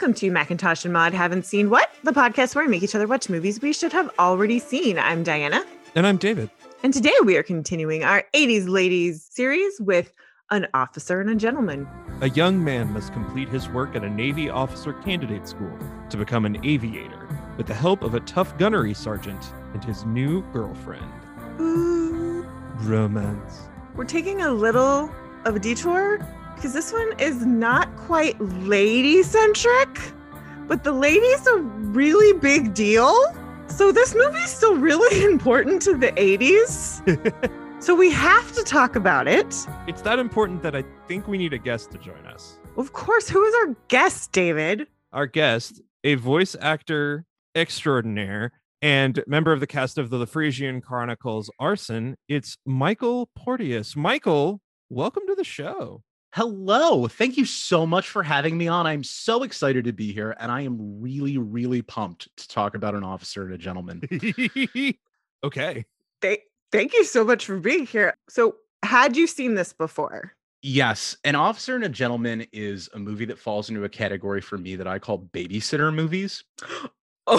Welcome to Macintosh and Mod Haven't Seen What, the podcast where we make each other watch movies we should have already seen. I'm Diana. And I'm David. And today we are continuing our 80s Ladies series with An Officer and a Gentleman. A young man must complete his work at a Navy officer candidate school to become an aviator with the help of a tough gunnery sergeant and his new girlfriend. Ooh. Romance. We're taking a little of a detour because this one is not quite lady centric, but the lady's a really big deal. So this movie's still really important to the 80s. so we have to talk about it. It's that important that I think we need a guest to join us. Of course, who is our guest, David? Our guest, a voice actor extraordinaire and member of the cast of the Frisian Chronicles Arson, it's Michael Porteous. Michael, welcome to the show. Hello. Thank you so much for having me on. I'm so excited to be here, and I am really, really pumped to talk about an officer and a gentleman. okay. Thank, thank you so much for being here. So, had you seen this before? Yes, An Officer and a Gentleman is a movie that falls into a category for me that I call babysitter movies. Oh, Oh.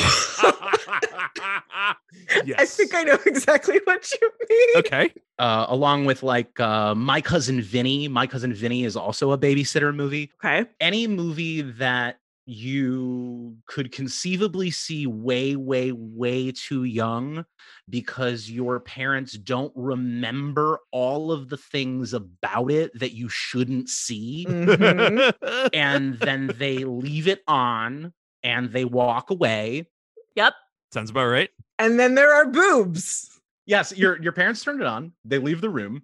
yes. I think I know exactly what you mean. Okay. Uh, along with like uh, My Cousin Vinny. My Cousin Vinny is also a babysitter movie. Okay. Any movie that you could conceivably see way, way, way too young because your parents don't remember all of the things about it that you shouldn't see. Mm-hmm. and then they leave it on and they walk away. Yep. Sounds about right. And then there are boobs. Yes, your your parents turned it on. They leave the room,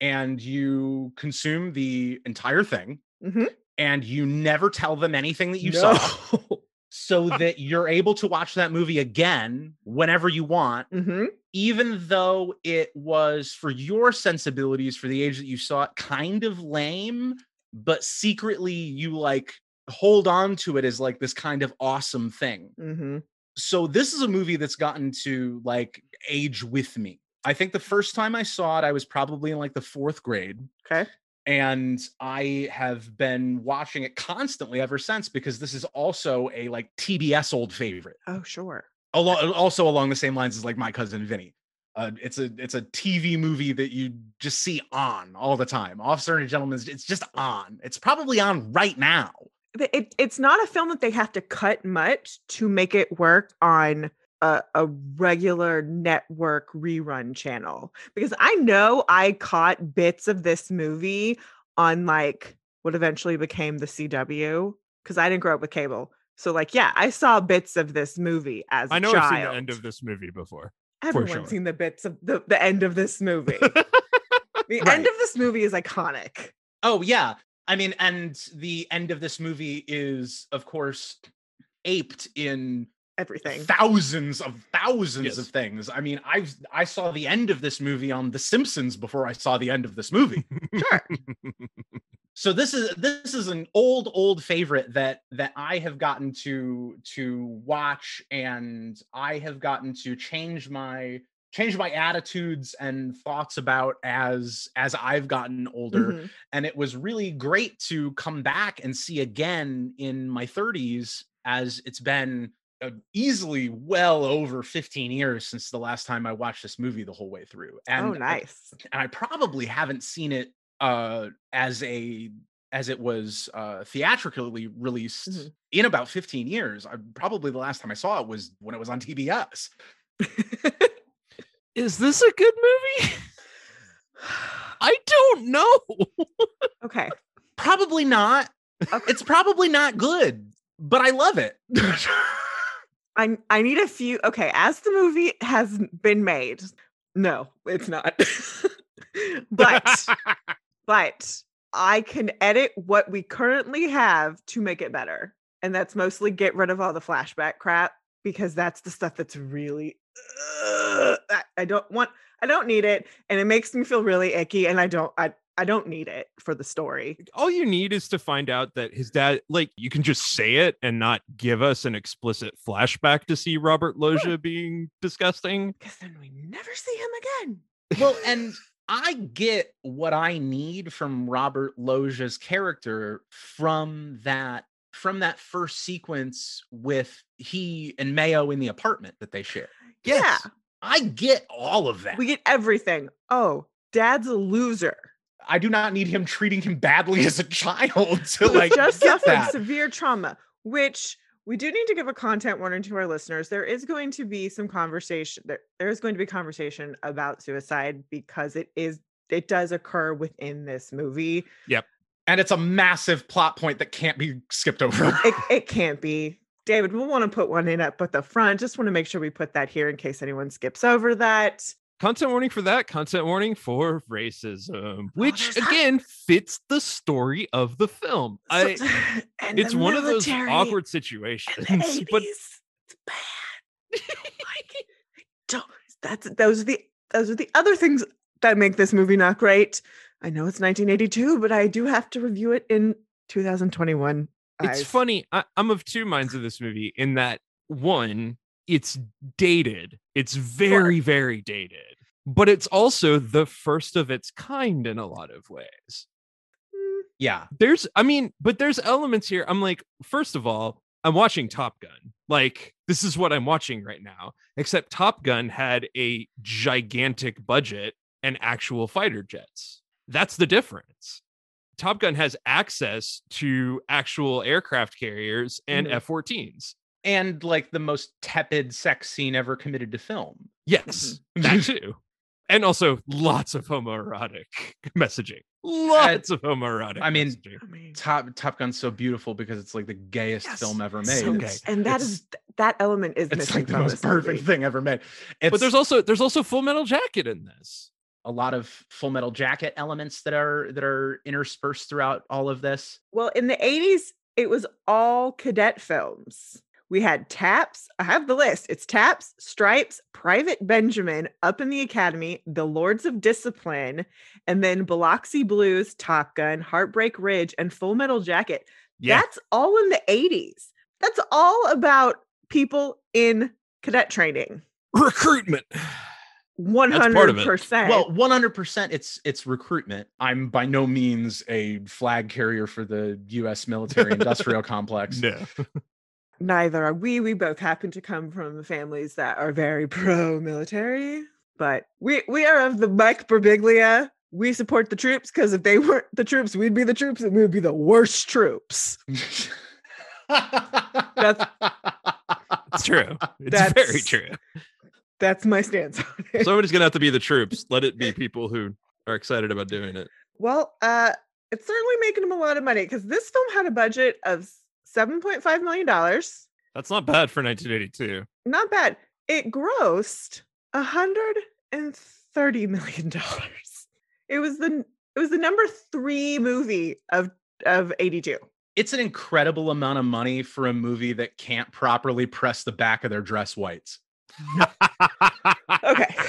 and you consume the entire thing. Mm-hmm. And you never tell them anything that you no. saw, so that you're able to watch that movie again whenever you want, mm-hmm. even though it was for your sensibilities for the age that you saw it kind of lame, but secretly you like hold on to it as like this kind of awesome thing. Mm-hmm. So this is a movie that's gotten to like age with me. I think the first time I saw it, I was probably in like the fourth grade. Okay. And I have been watching it constantly ever since because this is also a like TBS old favorite. Oh, sure. Along, also along the same lines as like my cousin Vinny. Uh, it's a it's a TV movie that you just see on all the time. Officer and a Gentleman, it's just on. It's probably on right now it, it's not a film that they have to cut much to make it work on a, a, regular network rerun channel because I know I caught bits of this movie on like what eventually became the CW because I didn't grow up with cable. So like yeah, I saw bits of this movie as I know child. I've seen the end of this movie before. Everyone's sure. seen the bits of the, the end of this movie. the right. end of this movie is iconic. Oh yeah, I mean, and the end of this movie is, of course, aped in everything. thousands of thousands yes. of things. I mean i i saw the end of this movie on the simpsons before i saw the end of this movie. Sure. So this is this is an old old favorite that that i have gotten to to watch and i have gotten to change my changed my attitudes and thoughts about as as I've gotten older mm-hmm. and it was really great to come back and see again in my 30s as it's been uh, easily well over 15 years since the last time I watched this movie the whole way through and oh nice and I probably haven't seen it uh as a as it was uh theatrically released mm-hmm. in about 15 years I probably the last time I saw it was when it was on TBS is this a good movie? I don't know. okay. Probably not. Okay. It's probably not good, but I love it. I I need a few. Okay, as the movie has been made, no, it's not. but but I can edit what we currently have to make it better, and that's mostly get rid of all the flashback crap because that's the stuff that's really uh, I don't want I don't need it and it makes me feel really icky and I don't I I don't need it for the story. All you need is to find out that his dad like you can just say it and not give us an explicit flashback to see Robert Loggia being disgusting. Because then we never see him again. Well, and I get what I need from Robert Loggia's character from that from that first sequence with he and Mayo in the apartment that they share. Yes. Yeah. I get all of that. We get everything. Oh, dad's a loser. I do not need him treating him badly as a child to like just that. severe trauma, which we do need to give a content warning to our listeners. There is going to be some conversation. There, there is going to be conversation about suicide because it is it does occur within this movie. Yep. And it's a massive plot point that can't be skipped over. It it can't be. David, we'll want to put one in up at the front. Just want to make sure we put that here in case anyone skips over that. Content warning for that. Content warning for racism, oh, which there's that. again fits the story of the film. I, So- and it's one of those awkward situations, the 80s, but it's bad. Like. I don't. That's those are the those are the other things that make this movie not great. I know it's 1982, but I do have to review it in 2021. It's funny. I, I'm of two minds of this movie in that one, it's dated. It's very, very dated, but it's also the first of its kind in a lot of ways. Mm, yeah. There's, I mean, but there's elements here. I'm like, first of all, I'm watching Top Gun. Like, this is what I'm watching right now, except Top Gun had a gigantic budget and actual fighter jets. That's the difference. Top Gun has access to actual aircraft carriers and Mhm. F 14s. And like the most tepid sex scene ever committed to film. Yes, that too. And also lots of homoerotic messaging. Lots of homoerotic I mean, messaging. I mean, Top Top Gun's so beautiful because it's like the gayest yes, film ever so made. gay. and that It's- is that element is It's like the most perfect movie. thing ever made. It's but there's also there's also Full Metal Jacket in this. A lot of Full Metal Jacket elements that are that are interspersed throughout all of this. Well, in the 80s, it was all cadet films. We had Taps. I have the list. It's Taps, Stripes, Private Benjamin, Up in the Academy, The Lords of Discipline, and then Biloxi Blues, Top Gun, Heartbreak Ridge, and Full Metal Jacket. Yeah, That's all in the 80s. That's all about people in cadet training. recruitment. 100%. part of it. Well, 100% it's it's recruitment. I'm by no means a flag carrier for the US military industrial complex. No. neither are we. We both happen to come from families that are very pro military, but we we are of the Mike Birbiglia. We support the troops because if they weren't the troops, we'd be the troops and we would be the worst troops. That's It's true. It's very true. That's my stance on it. Somebody's gonna have to be the troops. Let it be people who are excited about doing it. well, uh, it's certainly making them a lot of money because this film had a budget of seven point five million dollars. That's not bad for 1982. Not bad. It grossed a hundred and thirty million dollars. It was the it was the number three movie of of eighty two. it's an incredible amount of money for a movie that can't properly press the back of their dress whites. Okay.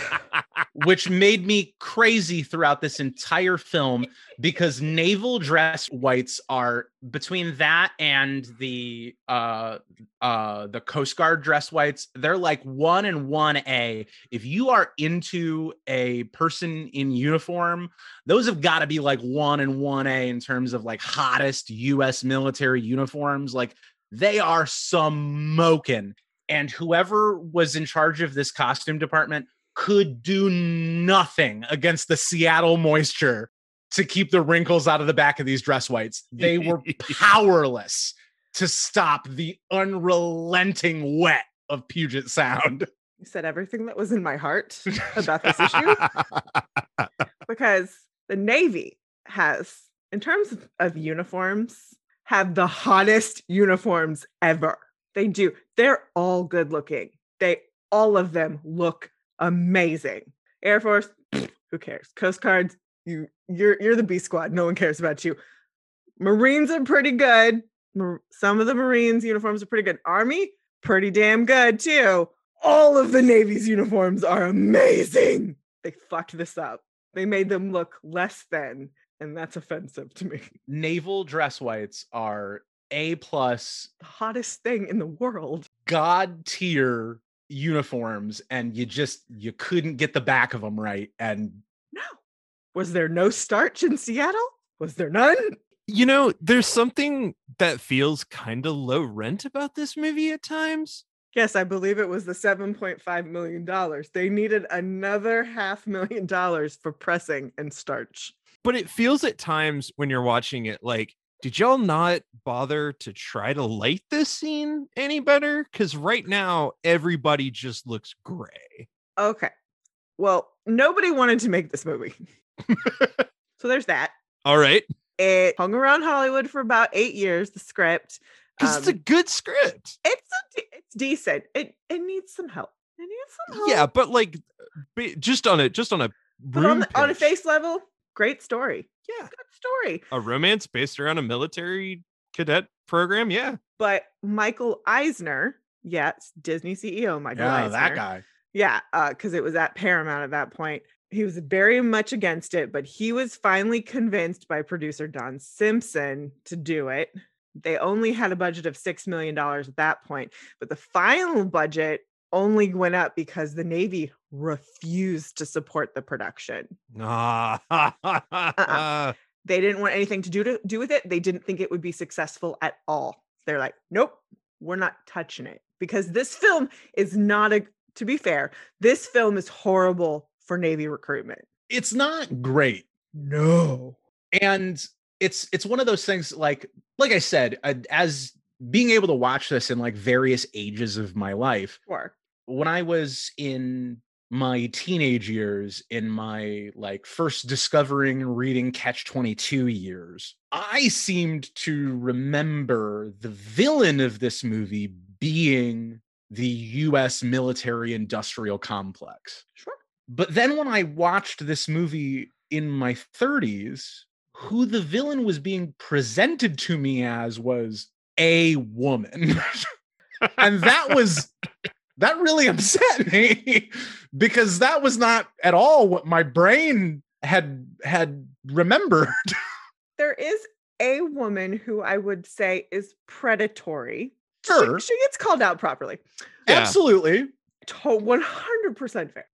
which made me crazy throughout this entire film because naval dress whites are between that and the uh uh the coast guard dress whites they're like 1 and 1a if you are into a person in uniform those have got to be like 1 and 1a in terms of like hottest US military uniforms. Like they are smoking and whoever was in charge of this costume department could do nothing against the Seattle moisture to keep the wrinkles out of the back of these dress whites. They were powerless to stop the unrelenting wet of Puget Sound. You said everything that was in my heart about this issue because the Navy has, in terms of, of uniforms, have the hottest uniforms ever. They do. They're all good looking. They all of them look amazing. Air Force, who cares? Coast Guards, you you're you're the B squad. No one cares about you. Marines are pretty good. Some of the Marines uniforms are pretty good. Army, pretty damn good too. All of the Navy's uniforms are amazing. They fucked this up. They made them look less than, and that's offensive to me. Naval dress whites are A plus The hottest thing in the world. god tier uniforms, and you just you couldn't get the back of them right. And No. Was there no starch in Seattle? Was there none? You know, there's something that feels kind of low rent about this movie at times. Yes, I believe it was the $7.5 million. They needed another half million dollars for pressing and starch. But it feels at times when you're watching it like, did y'all not bother to try to light this scene any better? Because right now, everybody just looks gray. Okay. Well, nobody wanted to make this movie. so there's that. All right. It hung around Hollywood for about eight years, the script. Because it's a Um, good script. It's a, it's decent. It it needs some help. It needs some help. Yeah, but like just on a just on a but on the, on a face level, great story. Yeah. Good story. a romance based around a military cadet program. Yeah. But Michael Eisner, yes, Disney CEO Michael Yeah, Eisner. that guy. Yeah, uh, because it was at Paramount at that point. He was very much against it, but he was finally convinced by producer Don Simpson to do it. They only had a budget of $6 million at that point, but the final budget only went up because the Navy refused to support the production. Ah, They didn't want anything to do to do with it. They didn't think it would be successful at all. They're like, nope, we're not touching it because this film is not a. To be fair, this film is horrible for Navy recruitment. It's not great. No. and it's it's one of those things like like i said uh, as being able to watch this in like various ages of my life Or when i was in my teenage years in my like first discovering reading catch 22 years i seemed to remember the villain of this movie being the us military industrial complex sure. but then when I watched this movie in my 30s, who the villain was being presented to me as was a woman. and that was that really upset me because that was not at all what my brain had had remembered. There is a woman who I would say is predatory. She- Sure. She, gets called out properly. Yeah. Absolutely. To 100% fair.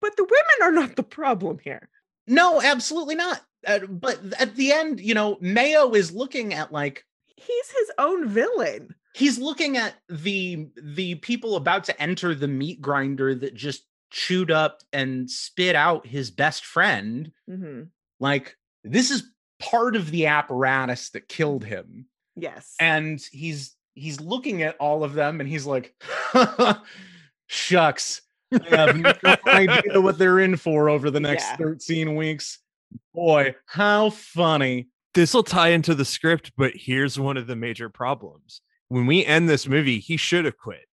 But the women are not the problem here. No, absolutely not. Uh, but at the end, you know, Mayo is looking at like He's his own villain. He's looking at the the people about to enter the meat grinder that just chewed up and spit out his best friend Mhm. like this is part of the apparatus that killed him Yes. and he's he's looking at all of them and he's like shucks I have no idea what they're in for over the next Yeah. 13 weeks boy how funny this will tie into the script, but here's one of the major problems. When we end this movie, he should have quit.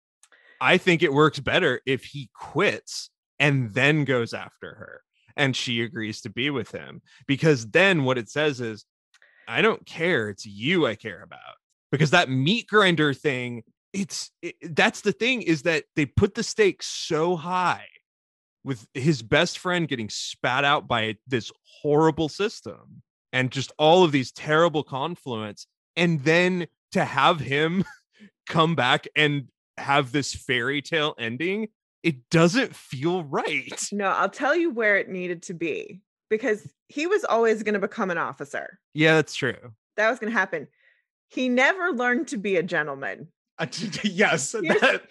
I think it works better if he quits and then goes after her and she agrees to be with him because then what it says is I don't care, it's you I care about. Because that meat grinder thing, it's it, that's the thing is that they put the stakes so high with his best friend getting spat out by this horrible system and just all of these terrible confluence and then to have him come back and have this fairy tale ending it doesn't feel right no, I'll tell you where it needed to be because he was always going to become an officer. yeah that's true That was going to happen. He never learned to be a gentleman. Uh, yes that,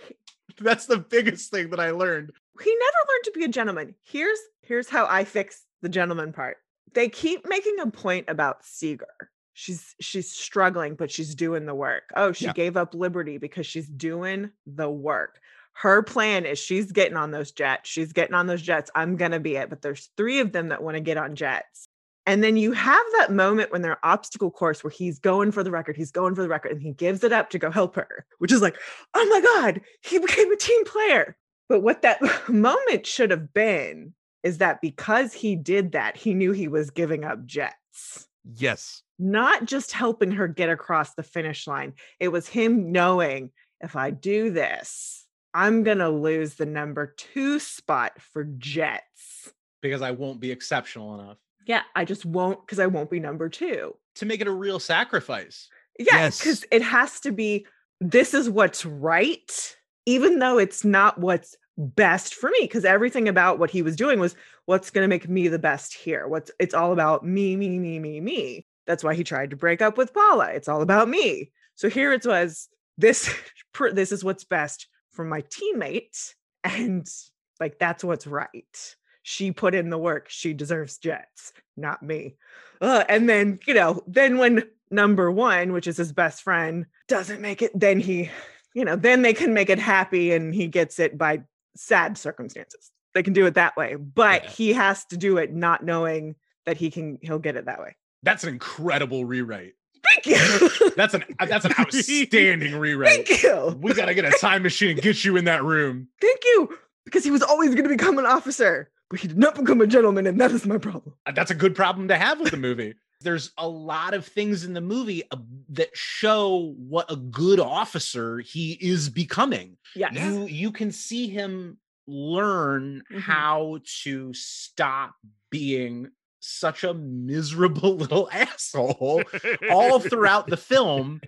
that's the biggest thing that i learned he never learned to be a gentleman. Here's here's how I fix the gentleman part. They keep making a point about Seeger. She's she's struggling, but she's doing the work. Oh, she Yeah. gave up liberty because she's doing the work. Her plan is she's getting on those jets. She's getting on those jets. I'm gonna be it. But there's three of them that want to get on jets. And then you have that moment when they're obstacle course where he's going for the record, he's going for the record, and he gives it up to go help her, which is like, oh my God, he became a team player. But what that moment should have been is that because he did that, he knew he was giving up jets, yes not just helping her get across the finish line. It was him knowing if I do this, I'm going to lose the number two spot for jets. because I won't be exceptional enough Yeah, I just won't because I won't be number two. to make it a real sacrifice. Yeah, Yes. because it has to be this is what's right, even though it's not what's best for me. Because everything about what he was doing was what's going to make me the best here. What's it's all about me, me, me, me, me. That's why he tried to break up with Paula. It's all about me. So here it was this this is what's best for my teammate and like that's what's right. She put in the work. She deserves jets, not me. Uh, and then, you know, then when number 1, which is his best friend, doesn't make it, then he, you know, then they can make it happy and he gets it by sad circumstances. They can do it that way, but Yeah. he has to do it not knowing that he can he'll get it that way. That's an incredible rewrite. Thank you. That's an that's an outstanding rewrite. Thank you. We gotta get a time machine and get you in that room. Thank you. Because he was always going to become an officer, but he did not become a gentleman, and that is my problem. Uh, That's a good problem to have with the movie. There's a lot of things in the movie uh, that show what a good officer he is becoming. Yes. You you can see him learn Mhm. how to stop being such a miserable little asshole all throughout the film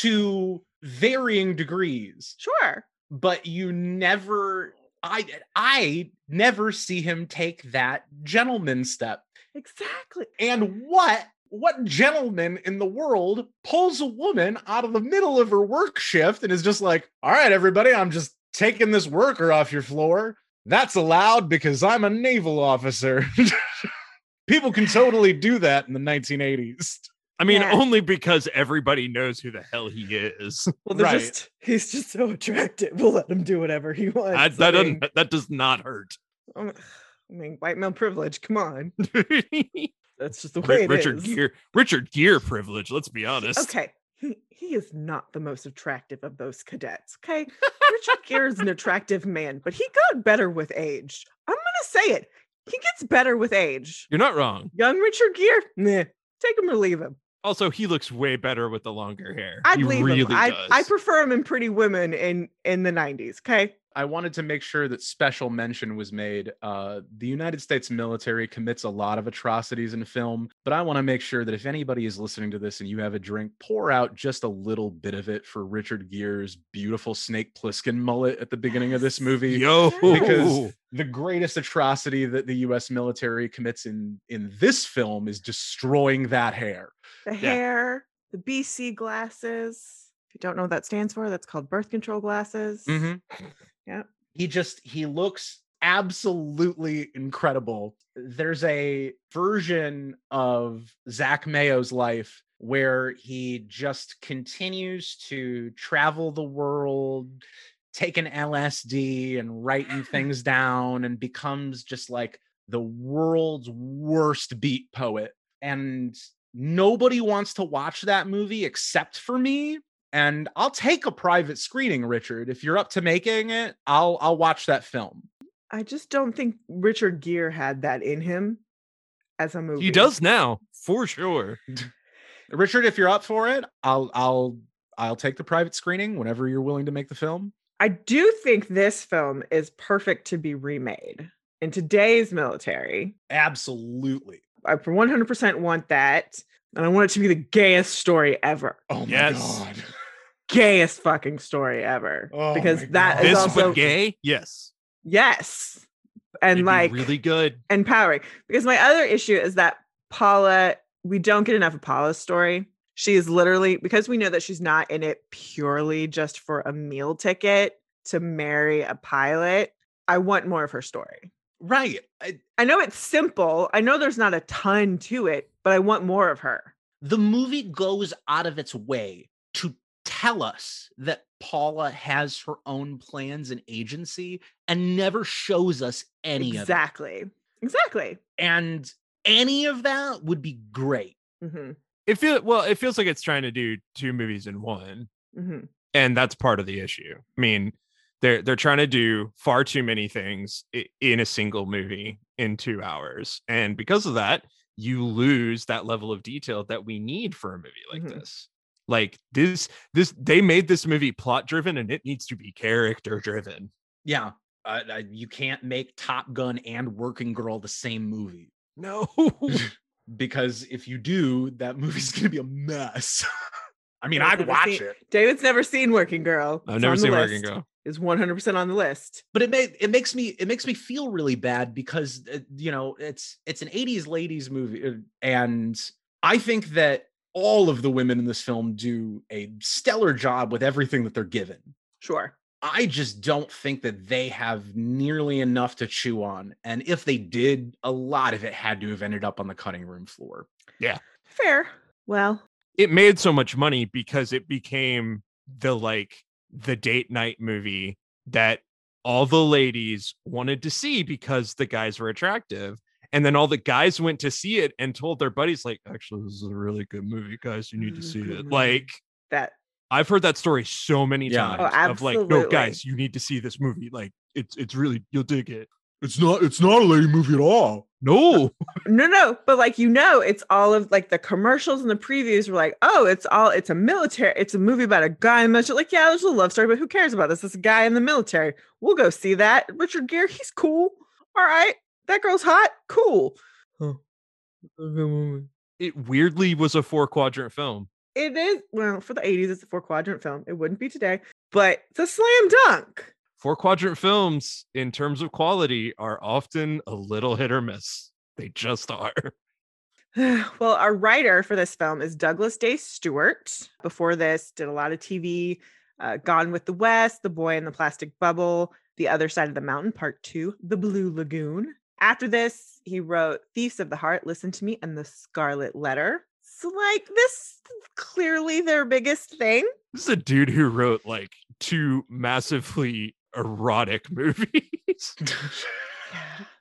to varying degrees Sure. but you never i i never see him take that gentleman step Exactly. and what what gentleman in the world pulls a woman out of the middle of her work shift and is just like all right everybody i'm just taking this worker off your floor that's allowed because i'm a naval officer people can totally do that in the 1980s I mean, Yeah. only because everybody knows who the hell he is. Well, they're Right. just he's just so attractive. We'll let him do whatever he wants. That, that I mean, doesn't that does not hurt. um, I mean, white male privilege. Come on, that's just the way Ri- it Richard is. Gere, Richard Gere privilege. Let's be honest. Okay, he, he is not the most attractive of those cadets. Okay, Richard Gere is an attractive man, but he got better with age. I'm gonna say it. He gets better with age. You're not wrong. Young Richard Gere, nah, take him or leave him. Also, he looks way better with the longer hair. I'd he leave really him. I, does. I prefer him in Pretty Women in in the 90s. Okay, I wanted to make sure that special mention was made. Uh, the United States military commits a lot of atrocities in film, but I want to make sure that if anybody is listening to this and you have a drink, pour out just a little bit of it for Richard Gere's beautiful Snake Plissken mullet at the beginning of this movie. Yo, Because the greatest atrocity that the U.S. military commits in in this film is destroying that hair. the hair, the BC glasses. If you don't know what that stands for, that's called birth control glasses. Yep. He just he looks absolutely incredible. There's a version of Zach Mayo's life where he just continues to travel the world, take an LSD and writing things down, and becomes just like the world's worst beat poet. And nobody wants to watch that movie except for me and I'll take a private screening, Richard. If you're up to making it, I'll I'll watch that film. I just don't think Richard Gere had that in him as a movie. he does now for sure. Richard, if you're up for it, I'll I'll I'll take the private screening whenever you're willing to make the film. I do think this film is perfect to be remade in today's military. Absolutely. I for 100% want that. And I want it to be the gayest story ever. Oh my Yes. god. Gayest fucking story ever. Oh because my that God. is This also gay? Yes. yes. And It'd like really good. And empowering. Because my other issue is that Paula, we don't get enough of Paula's story. She is literally because we know that she's not in it purely just for a meal ticket to marry a pilot. I want more of her story. Right. I- I know it's simple. I know there's not a ton to it, but I want more of her. the movie goes out of its way to tell us that Paula has her own plans and agency and never shows us any of it. exactly. Exactly. And any of that would be great. hmm It feel well, it feels like it's trying to do two movies in one. hmm and that's part of the issue. I mean, they're they're trying to do far too many things in a single movie in 2 hours. And because of that, you lose that level of detail that we need for a movie like Mhm. this. Like this this they made this movie plot driven and it needs to be character driven. Yeah. Uh, uh, you can't make Top Gun and Working Girl the same movie No. because if you do, that movie's going to be a mess. I mean, I've I'd watch seen- it, David's never seen Working Girl. I've It's never seen Working. Girl. Is 100% on the list. but it may it makes me it makes me feel really bad because uh, you know it's it's an 80s ladies movie uh, and I think that all of the women in this film do a stellar job with everything that they're given. Sure. I just don't think that they have nearly enough to chew on. And if they did, a lot of it had to have ended up on the cutting room floor. Yeah. Fair. Well, it made so much money because it became the like the date night movie that all the ladies wanted to see because the guys were attractive and then all the guys went to see it and told their buddies like actually this is a really good movie guys you need to This is a see it like that i've heard that story so many Yeah. Oh, times Oh, of like no guys you need to see this movie like it's it's really you'll dig it It's not. It's not a lady movie at all. no no, no, but like you know, it's all of like the commercials and the previews were like, oh, it's all it's a military, it's a movie about a guy in the military. Like, yeah, there's a love story, but who cares about this? This guy in the military. We'll go see that. Richard Gere, he's cool. All right, that girl's hot. Cool. it weirdly was a four quadrant film It is well for the 80s, it's a four quadrant film. It wouldn't be today, but it's a slam dunk. four quadrant films in terms of quality are often a little hit or miss they just are well, our writer for this film is Douglas Day Stewart. Before this, did a lot of TV, uh, Gone with the West, The Boy in the Plastic Bubble, The Other Side of the Mountain, Part Two, The Blue Lagoon. After this, he wrote Thieves of the Heart, Listen to Me, and The Scarlet Letter. So, like, this is clearly their biggest thing. This is a dude who wrote like two massively erotic movies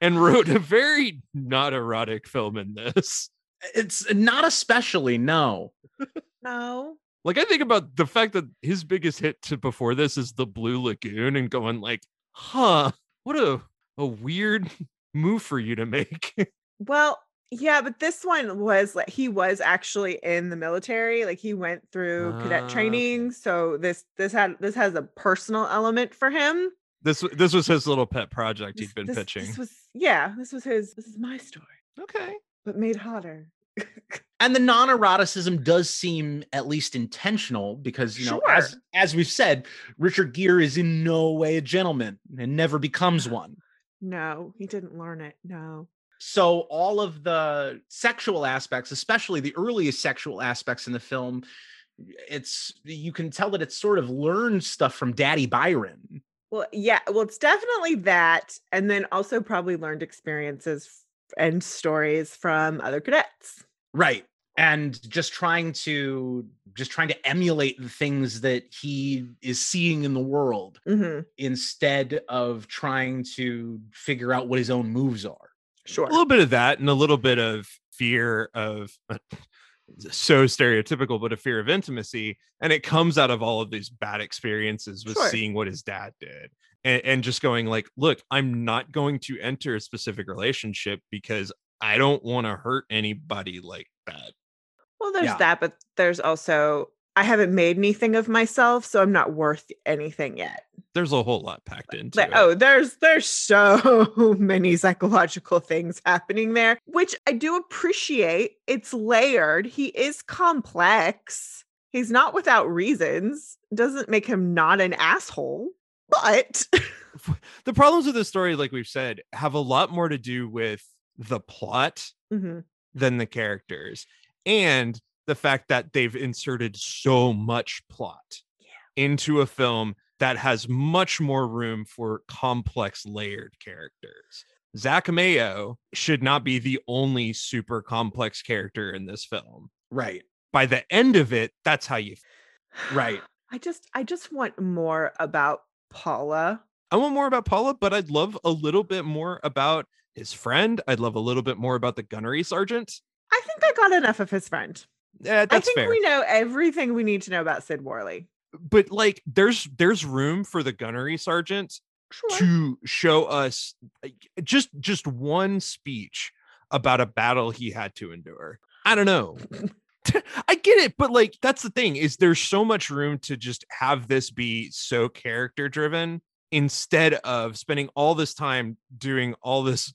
and wrote a very not erotic film in this. It's not especially, no. No. Like I think about the fact that his biggest hit to before this is the Blue Lagoon and going like, huh, what a a weird move for you to make. Well, yeah, but this one was like he was actually in the military. Like he went through Ah, cadet okay. training. So this this had this has a personal element for him. this this was his little pet project This- he'd been this- pitching. This was yeah, this was his this is my story, okay. but made hotter. And the non-eroticism does seem at least intentional because you know, as Sure. as we've said, Richard Gere is in no way a gentleman and never becomes one. No, he didn't learn it. No. So all of the sexual aspects, especially the earliest sexual aspects in the film, it's you can tell that it's sort of learned stuff from Daddy Byron. Well, yeah, well, it's definitely that. And then also probably learned experiences and stories from other cadets. Right. And just trying to just trying to emulate the things that he is seeing in the world hmm instead of trying to figure out what his own moves are. Sure. a little bit of that and a little bit of fear of so stereotypical but a fear of intimacy and it comes out of all of these bad experiences with Sure. seeing what his dad did and, and just going like look i'm not going to enter a specific relationship because i don't want to hurt anybody like that Well, there's Yeah. that, but there's also I haven't made anything of myself, so I'm not worth anything yet. there's a whole lot packed into Like, it. oh, there's there's so many psychological things happening there, which I do appreciate. It's layered. He is complex. He's not without reasons. Doesn't make him not an asshole, but the problems with this story like we've said have a lot more to do with the plot Mhm. than the characters and the fact that they've inserted so much plot into a film that has much more room for complex layered characters. Zach Mayo should not be the only super complex character in this film. Right. By the end of it, that's how you Right. I just I just want more about Paula. I want more about Paula, but I'd love a little bit more about his friend. I'd love a little bit more about the gunnery sergeant. I think I got enough of his friend. Yeah, I think fair. we know everything we need to know about Sid Worley. but like there's there's room for the gunnery sergeant Sure. to show us just just one speech about a battle he had to endure. I don't know. I get it, but like that's the thing is there's so much room to just have this be so character driven instead of spending all this time doing all this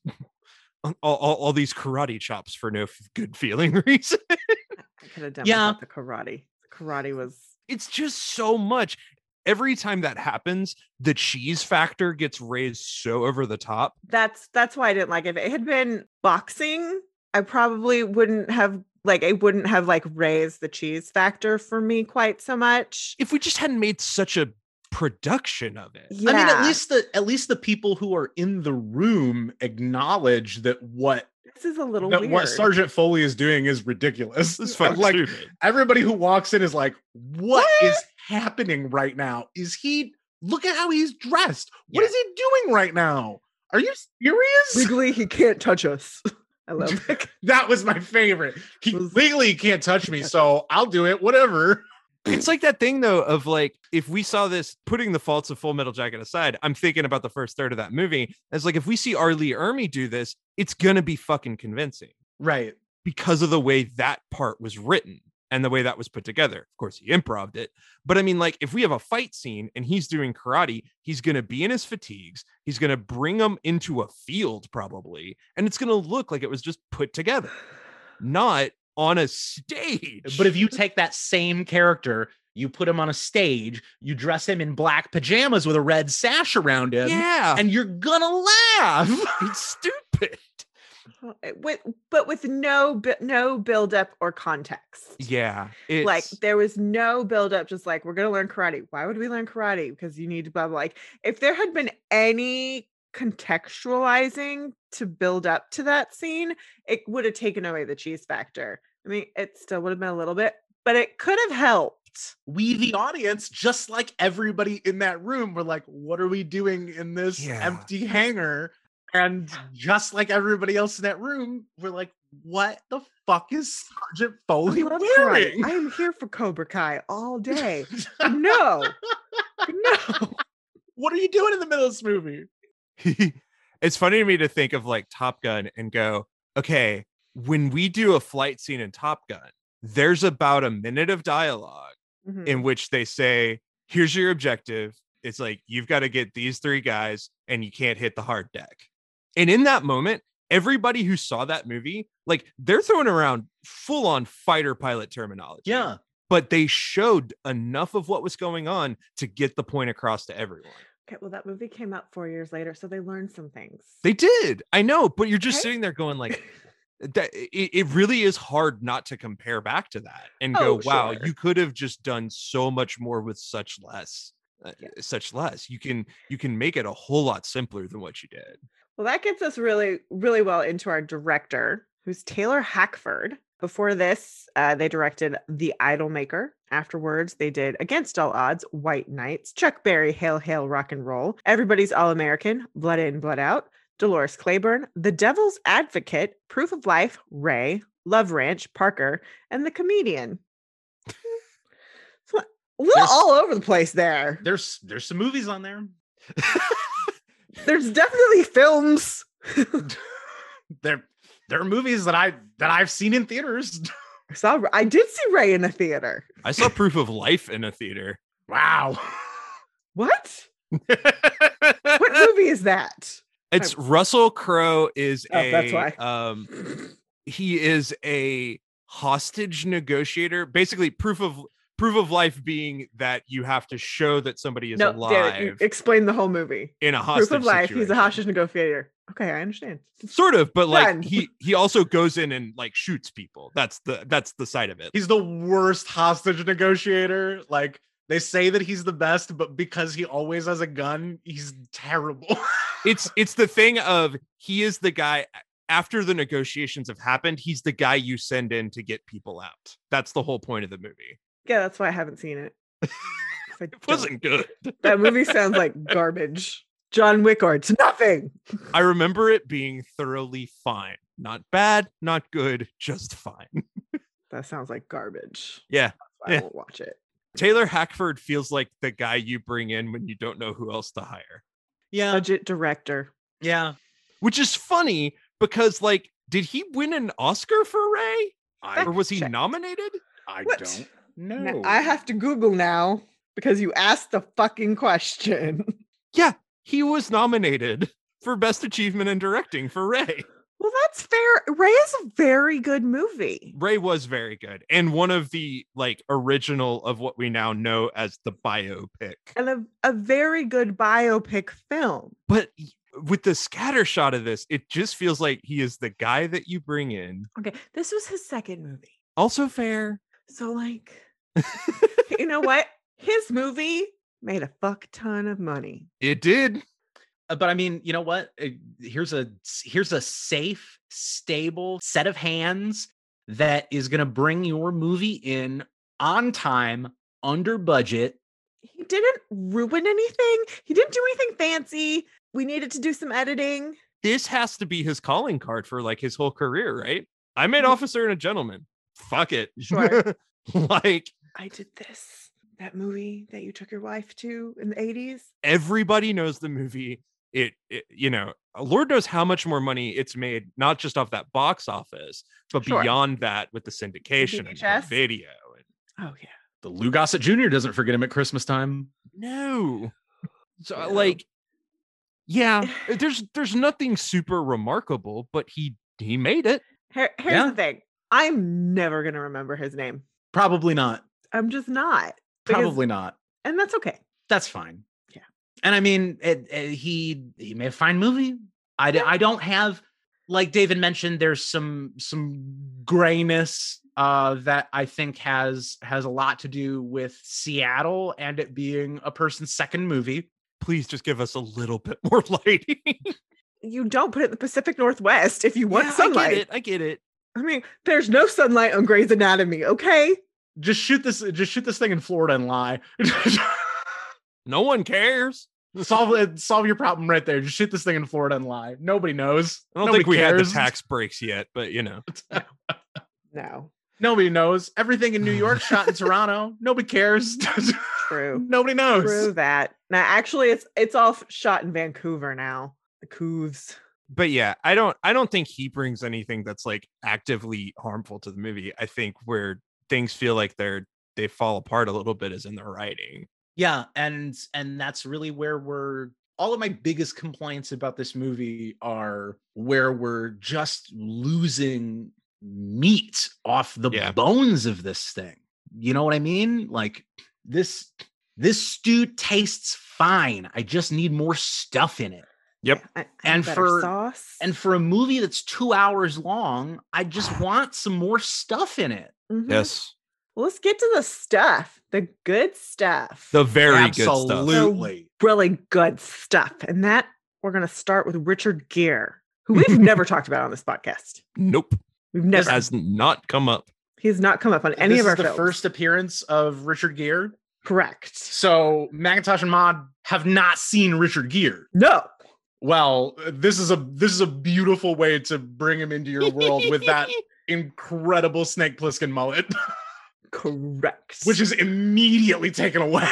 all, all, all these karate chops for no f- good feeling reason. I could have done Yeah. without the karate. The karate was it's just so much. Every time that happens, the cheese factor gets raised so over the top. that's that's why I didn't like it. If it had been boxing, I probably wouldn't have like it wouldn't have like raised the cheese factor for me quite so much. If we just hadn't made such a production of it. Yeah. I mean, at least the at least the people who are in the room acknowledge that what this is a little that weird. what Sergeant Foley is doing is ridiculous. This is fucking like stupid. everybody who walks in is like, what is happening right now? Is he look at how he's dressed? What Yeah. is he doing right now? Are you serious? Legally, he can't touch us. I love it. That was my favorite. He Was- legally he can't touch me, so I'll do it. Whatever. It's like that thing though of like if we saw this putting the faults of Full Metal Jacket aside, I'm thinking about the first third of that movie as like if we see R. Lee Ermey do this, it's gonna be fucking convincing Right. because of the way that part was written and the way that was put together. Of course, he improved it, but I mean, like if we have a fight scene and he's doing karate, he's gonna be in his fatigues. He's gonna bring them into a field probably, and it's gonna look like it was just put together, not on a stage. But if you take that same character, you put him on a stage, you dress him in black pajamas with a red sash around him, yeah, and you're gonna laugh. it's stupid. Uh, with but with no no build up or context. Yeah, it's Like there was no build up, just like we're gonna learn karate. Why would we learn karate? Because you need to blah blah. Like if there had been any contextualizing to build up to that scene, it would have taken away the cheese factor. I mean, it still would have been a little bit, but it could have helped. we, the audience, just like everybody in that room, were like, what are we doing in this Yeah. empty hangar? And just like everybody else in that room, we're like, what the fuck is Sergeant Foley karate. wearing? I am here for Cobra Kai all day. no, no. what are you doing in the middle of this movie? it's funny to me to think of like Top Gun and go, okay, when we do a flight scene in Top Gun, there's about a minute of dialogue Mhm. in which they say, here's your objective. It's like, you've got to get these three guys and you can't hit the hard deck. And in that moment, everybody who saw that movie, like they're throwing around full on fighter pilot terminology. Yeah. But they showed enough of what was going on to get the point across to everyone. Okay, well, that movie came out four years later, so they learned some things. They did. I know, but you're just Okay. sitting there going like that it, it really is hard not to compare back to that and Oh, go, wow, sure. you could have just done so much more with such less. Uh, Yeah. such less you can you can make it a whole lot simpler than what you did Well, that gets us really, really well into our director, who's Taylor Hackford. Before this, uh, they directed The Idolmaker. Afterwards, they did Against All Odds, White Knights, Chuck Berry, Hail, Hail, Rock and Roll, Everybody's All American, Blood In, Blood Out, Dolores Claiborne, The Devil's Advocate, Proof of Life, Ray, Love Ranch, Parker, and The Comedian. A little There's- all over the place there. There's there's some movies on there. There's definitely films. there there are movies that I that I've seen in theaters. I saw I did see Ray in a theater. i saw proof of life in a theater Wow. What? What movie is that? it's russell crowe is Oh, a that's why. um he is a hostage negotiator basically proof of proof of life being that you have to show that somebody is no, alive damn it, you explain the whole movie. in a hostage Proof of life. He's a hostage negotiator. Okay, I understand. sort of but like Done. he he also goes in and like shoots people that's the that's the side of it He's the worst hostage negotiator. Like they say that he's the best, but because he always has a gun, he's terrible. it's it's the thing of he is the guy after the negotiations have happened he's the guy you send in to get people out that's the whole point of the movie Yeah, that's why I haven't seen it. I it wasn't good That movie sounds like garbage. John Wick or it's nothing. i remember it being thoroughly fine not bad not good just fine That sounds like garbage. Yeah, That's why yeah. I won't watch it. taylor hackford feels like the guy you bring in when you don't know who else to hire yeah, Budget director. yeah. which is funny because like did he win an oscar for ray I or was he checked. nominated I What? don't know. Now, I have to Google now because you asked the fucking question. yeah he was nominated for best achievement in directing for ray Well, that's fair. Ray is a very good movie. Ray was very good and one of the like original of what we now know as the biopic. and a, a very good biopic film. But with the scatter shot of this, it just feels like he is the guy that you bring in. Okay, this was his second movie. Also fair. So like you know what? His movie made a fuck ton of money. It did. Uh, but I mean, you know what? Uh, Here's a here's a safe, stable set of hands that is going to bring your movie in on time, under budget. He didn't ruin anything. He didn't do anything fancy. We needed to do some editing. This has to be his calling card for like his whole career, right? I made Mhm. Officer and a Gentleman. Fuck it. Sure. like I did this. That movie that you took your wife to in the 80s. everybody knows the movie. It, it, you know, Lord knows how much more money it's made, not just off that box office, but Sure. beyond that with the syndication and VHS? video. And Oh yeah. The Lou Gossett Jr. doesn't forget him at Christmas time. no, so uh, No. like, yeah, uh, there's there's nothing super remarkable, but he he made it. Here, here's Yeah. the thing. I'm never gonna remember his name. Probably not. I'm just not. because- Probably not. and that's okay. That's fine. Yeah. And I mean, it, it- he he made a fine movie. I d- Yeah. I don't have like David mentioned. There's some some grayness uh, that I think has has a lot to do with Seattle and it being a person's second movie. Please just give us a little bit more lighting. You don't put it in the Pacific Northwest if you want Yeah, sunlight. I get it. I get it. I mean, there's no sunlight on Grey's Anatomy, okay? Just shoot this. Just shoot this thing in Florida and lie. No one cares. solve it. Solve your problem right there. Just shoot this thing in Florida and lie. Nobody knows. I don't Nobody think we had the tax breaks yet, but you know. No. Nobody knows. Everything in New York shot in Toronto. Nobody cares. True. Nobody knows. True that. Now actually it's it's all shot in Vancouver now. The Couves. but yeah, I don't I don't think he brings anything that's like actively harmful to the movie. I think where things feel like they're they fall apart a little bit is in the writing. Yeah, and and that's really where we're all of my biggest complaints about this movie are where we're just losing meat off the Yeah. bones of this thing. You know what I mean? Like this this stew tastes fine. I just need more stuff in it. Yep. I- I And for- sauce. And for a movie that's 2 hours long, I just want some more stuff in it. Mhm. Yes. Well, let's get to the stuff, the good stuff. The very good stuff. Absolutely. really good stuff. And that we're going to start with Richard Gere, who we've never talked about on this podcast. Nope. We've never. Has not come up. He's not come up on any this of our is the films. first appearance of Richard Gere. Correct. So Macintosh and Mod have not seen Richard Gere. No. Well, uh, this is a this is a beautiful way to bring him into your world with that incredible Snake Plissken mullet, Correct. which is immediately taken away.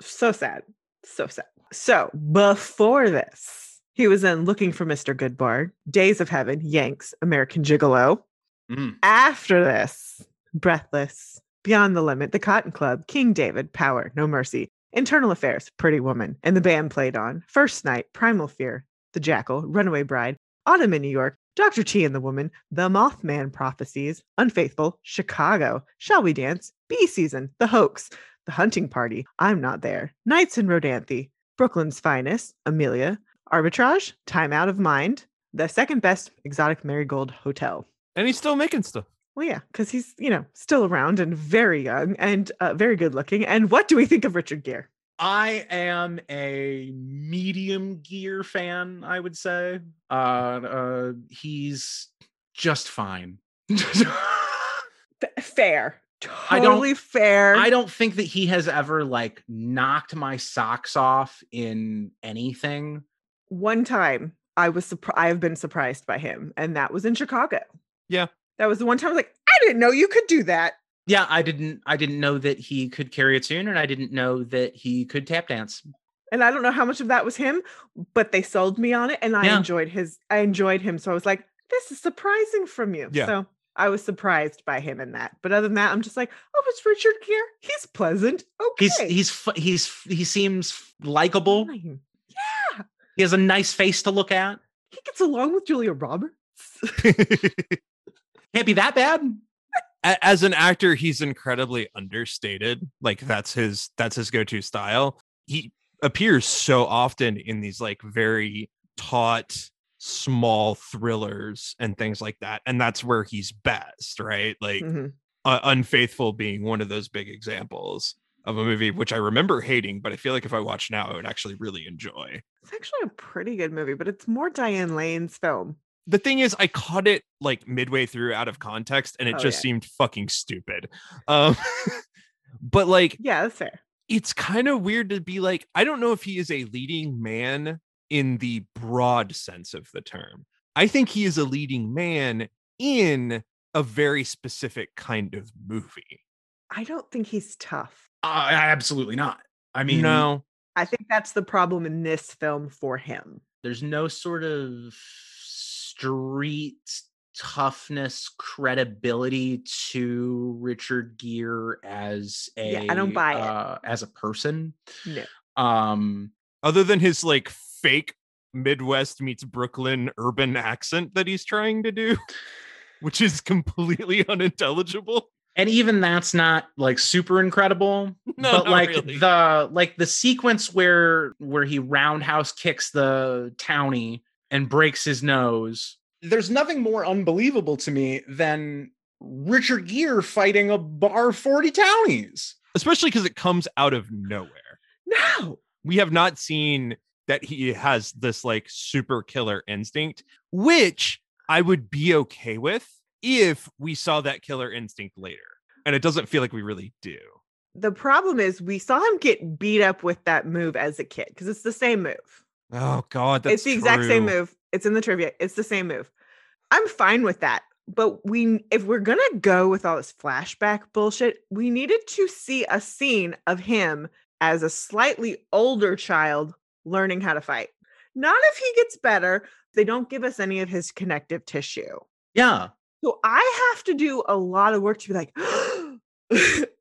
so sad. So sad. So before this, he was in Looking for Mr. Goodbar, Days of Heaven, Yanks, American Gigolo. Mm. After this, Breathless, Beyond the Limit, The Cotton Club, King David, Power, No Mercy, Internal Affairs, Pretty Woman, and the band played on First Night, Primal Fear, The Jackal, Runaway Bride, Autumn in New York, Dr. T and the Woman, The Mothman Prophecies, Unfaithful, Chicago, Shall We Dance, Bee Season, The Hoax, The Hunting Party, I'm Not There, Nights in Rodanthe, Brooklyn's Finest, Amelia, Arbitrage, Time Out of Mind, The Second Best Exotic Marigold Hotel. And he's still making stuff. Well, yeah, because he's, you know, still around and very young and uh, very good looking. And what do we think of Richard Gere? I am a medium Gere fan, I would say. Uh, uh he's just fine. F- fair. I Totally fair. I don't think that he has ever like knocked my socks off in anything. One time I was surprised. I have been surprised by him, and that was in Chicago. Yeah. That was the one time I was like, I didn't know you could do that. Yeah, I didn't I didn't know that he could carry a tune and I didn't know that he could tap dance. And I don't know how much of that was him, but they sold me on it, and I Yeah. enjoyed his. I enjoyed him, so I was like, "This is surprising from you." Yeah. So I was surprised by him in that. But other than that, I'm just like, "Oh, it's Richard Gere. He's pleasant. Okay, He's he's he's he seems likable. yeah He has a nice face to look at. He gets along with Julia Roberts. Can't be that bad. As an actor, he's incredibly understated. Like that's his that's his go-to style. He appears so often in these like very taut small thrillers and things like that and that's where he's best right like Mhm. uh, unfaithful being one of those big examples of a movie which i remember hating but i feel like if i watch now i would actually really enjoy It's actually a pretty good movie, but it's more Diane Lane's film. The thing is i caught it like midway through out of context and it Oh, just yeah. seemed fucking stupid um but like Yeah, that's fair. it's kind of weird to be like i don't know if he is a leading man in the broad sense of the term i think he is a leading man in a very specific kind of movie I don't think he's tough. Uh, absolutely not. I mean, no I think that's the problem in this film for him. there's no sort of street toughness credibility to Richard Gere as a Yeah, I don't buy it. uh, as a person. No. Um other than his like fake midwest meets brooklyn urban accent that he's trying to do which is completely unintelligible and even that's not like super incredible No, but like really. the like the sequence where where he roundhouse kicks the townie and breaks his nose there's nothing more unbelievable to me than richard gere fighting a bar 40 townies especially because it comes out of nowhere No. we have not seen that he has this like super killer instinct, which I would be okay with if we saw that killer instinct later. And it doesn't feel like we really do. The problem is we saw him get beat up with that move as a kid because it's the same move. Oh God, that's it's the exact same move. It's in the trivia. It's the same move. I'm fine with that. But we if we're gonna go with all this flashback bullshit, we needed to see a scene of him as a slightly older child learning how to fight. Not if he gets better. They don't give us any of his connective tissue. yeah So I have to do a lot of work to be like, and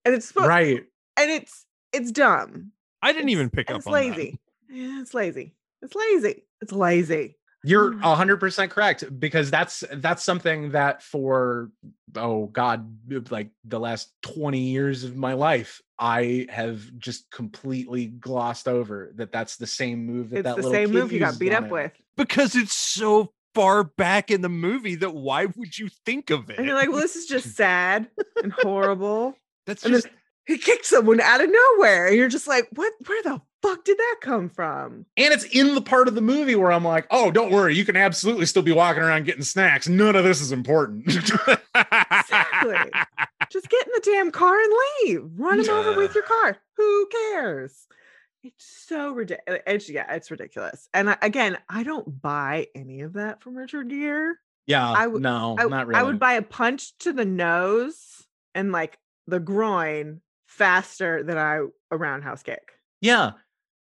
it's right and it's it's dumb. I didn't even pick up it's lazy. Yeah, it's lazy. It's lazy. It's lazy. You're Mm. a hundred percent correct because that's that's something that for oh god like the last 20 years of my life I have just completely glossed over that that's the same move that It's that the little same kid move you got beat up him. with. because it's so far back in the movie that why would you think of it? And you're like, well, this is just sad and horrible. that's and just then he kicked someone out of nowhere. And you're just like, what? Where the fuck did that come from? And it's in the part of the movie where I'm like, oh, don't worry, you can absolutely still be walking around getting snacks. None of this is important. Exactly. Just get in the damn car and leave. Run him over with your car. Who cares? It's so ridiculous. Uh, it's, yeah, it's ridiculous. And I, again, I don't buy any of that from Richard Gere. yeah, I would- no, I, not really. I would buy a punch to the nose and like the groin faster than I a roundhouse kick. yeah,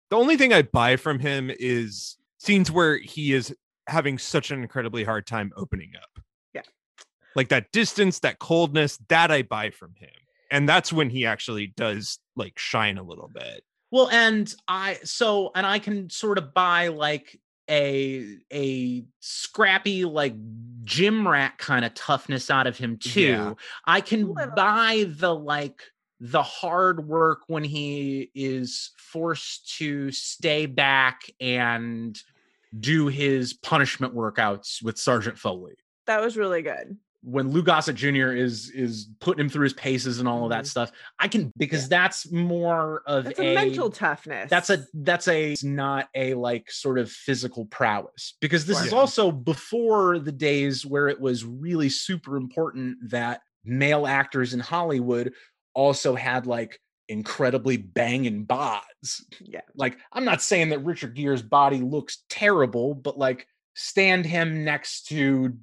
the only thing I buy from him is scenes where he is having such an incredibly hard time opening up. Yeah. Like that distance, that coldness, that I buy from him. And that's when he actually does like shine a little bit. Well, and I so and I can sort of buy like a a scrappy like gym rat kind of toughness out of him too. Yeah. I can buy the like the hard work when he is forced to stay back and do his punishment workouts with Sergeant Foley. That was really good. When Lou Gossett Jr. is is putting him through his paces and all of that Mhm. stuff, I can because that's more of That's a, mental toughness. that's a that's a it's not a like sort of physical prowess because this is also before the days where it was really super important that male actors in Hollywood also had like incredibly banging bods. yeah. Like I'm not saying that Richard Gere's body looks terrible, but like stand him next to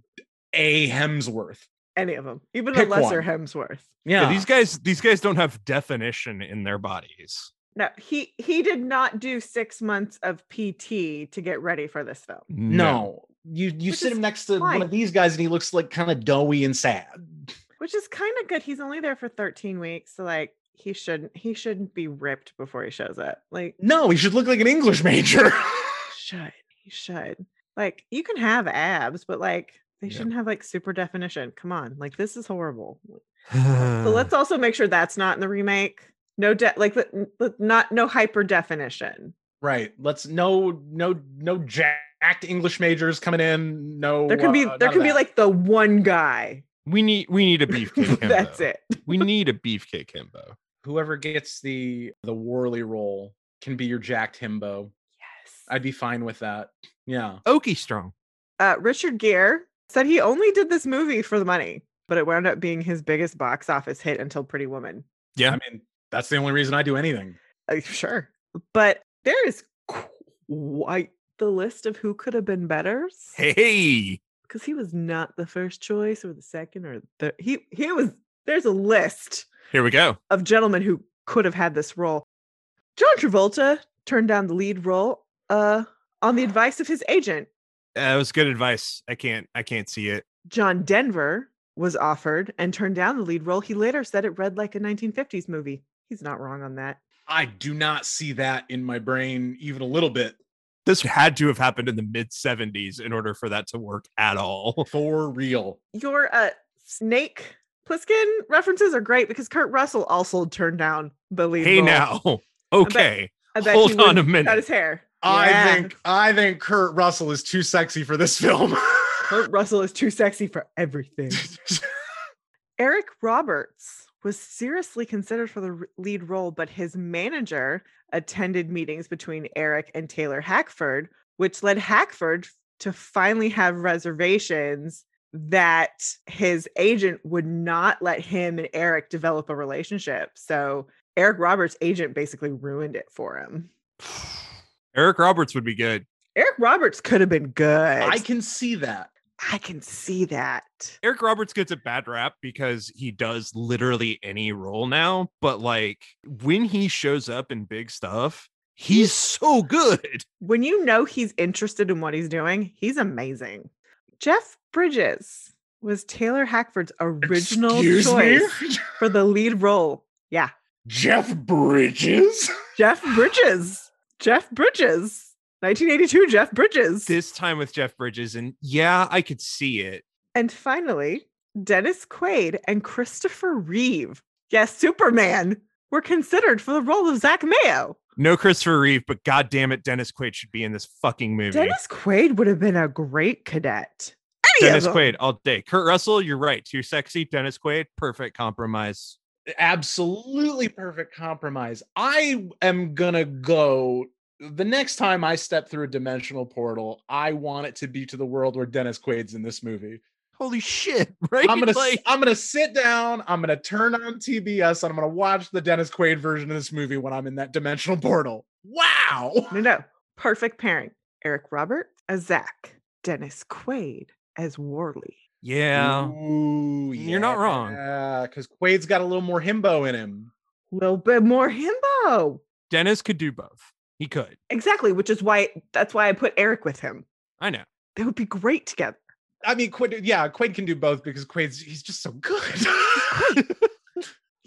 a Hemsworth. Any of them, even Pick a lesser one. Hemsworth. Yeah. Yeah, these guys, these guys don't have definition in their bodies. No, he he did not do six months of PT to get ready for this film. no. You you Which sit him next to one of these guys and he looks like kind of doughy and sad. Which is kind of good. He's only there for 13 weeks, so like he shouldn't he shouldn't be ripped before he shows up. Like No, he should look like an English major. should he should like you can have abs, but like they Yeah. shouldn't have like super definition. Come on, like this is horrible. So let's also make sure that's not in the remake. No, de- like the, the- not no hyper definition. Right. Let's no no no jacked English majors coming in. No. There could be uh, there could be like the one guy. We need we need a beefcake himbo. That's it. We need a beefcake himbo. whoever gets the the Worley role can be your jacked himbo. Yes. I'd be fine with that. Yeah. Okie strong. uh, Richard Gere said he only did this movie for the money, but it wound up being his biggest box office hit until Pretty Woman. Yeah. I mean, that's the only reason I do anything. Uh, sure, but there is quite the list of who could have been better. Hey. Because he was not the first choice or the second or the he he was. There's a list Here we go. of gentlemen who could have had this role. John Travolta turned down the lead role uh, on the advice of his agent. That was good advice. I can't I can't see it. John Denver was offered and turned down the lead role. He later said it read like a 1950s movie. He's not wrong on that. I do not see that in my brain even a little bit. This had to have happened in the mid 70s in order for that to work at all. For real. Your uh, Snake Plissken references are great because Kurt Russell also turned down the lead Hey role. now. Okay. I bet hold he on a wouldn't minute. Cut his hair. I Yeah. think I think Kurt Russell is too sexy for this film. Kurt Russell is too sexy for everything. Eric Roberts was seriously considered for the lead role, but his manager attended meetings between Eric and Taylor Hackford, which led Hackford to finally have reservations that his agent would not let him and Eric develop a relationship. So Eric Roberts' agent basically ruined it for him. Eric Roberts would be good. Eric Roberts could have been good. I can see that. I can see that. Eric Roberts gets a bad rap because he does literally any role now, but like when he shows up in big stuff, he's so good. when you know he's interested in what he's doing, he's amazing. Jeff Bridges was Taylor Hackford's original Excuse me? choice for the lead role. Yeah, Jeff Bridges. Jeff Bridges. Jeff Bridges. 1982 Jeff Bridges. This time with Jeff Bridges, and yeah, I could see it. and finally, Dennis Quaid and Christopher Reeve. Yes, Superman were considered for the role of Zach Mayo. No Christopher Reeve, but god damn it, Dennis Quaid should be in this fucking movie. Dennis Quaid would have been a great cadet. Any Dennis. Quaid all day. Kurt Russell, you're right. Too sexy. Dennis Quaid, perfect compromise. Absolutely perfect compromise. I am gonna go the next time I step through a dimensional portal, I want it to be to the world where Dennis Quaid's in this movie. Holy shit, right? I'm gonna like, I'm gonna sit down, I'm gonna turn on TBS, and I'm gonna watch the Dennis Quaid version of this movie when I'm in that dimensional portal. Wow. No, no. Perfect pairing. Eric Robert as Zach. Dennis Quaid as Worley. yeah. Ooh, You're not wrong. Yeah, because Quaid's got a little more himbo in him. A little bit more himbo. Dennis could do both. He could. Exactly, which is why that's why I put Eric with him. I know. They would be great together. I mean, Quaid, uh, yeah, Quaid can do both because Quaid's he's just so good.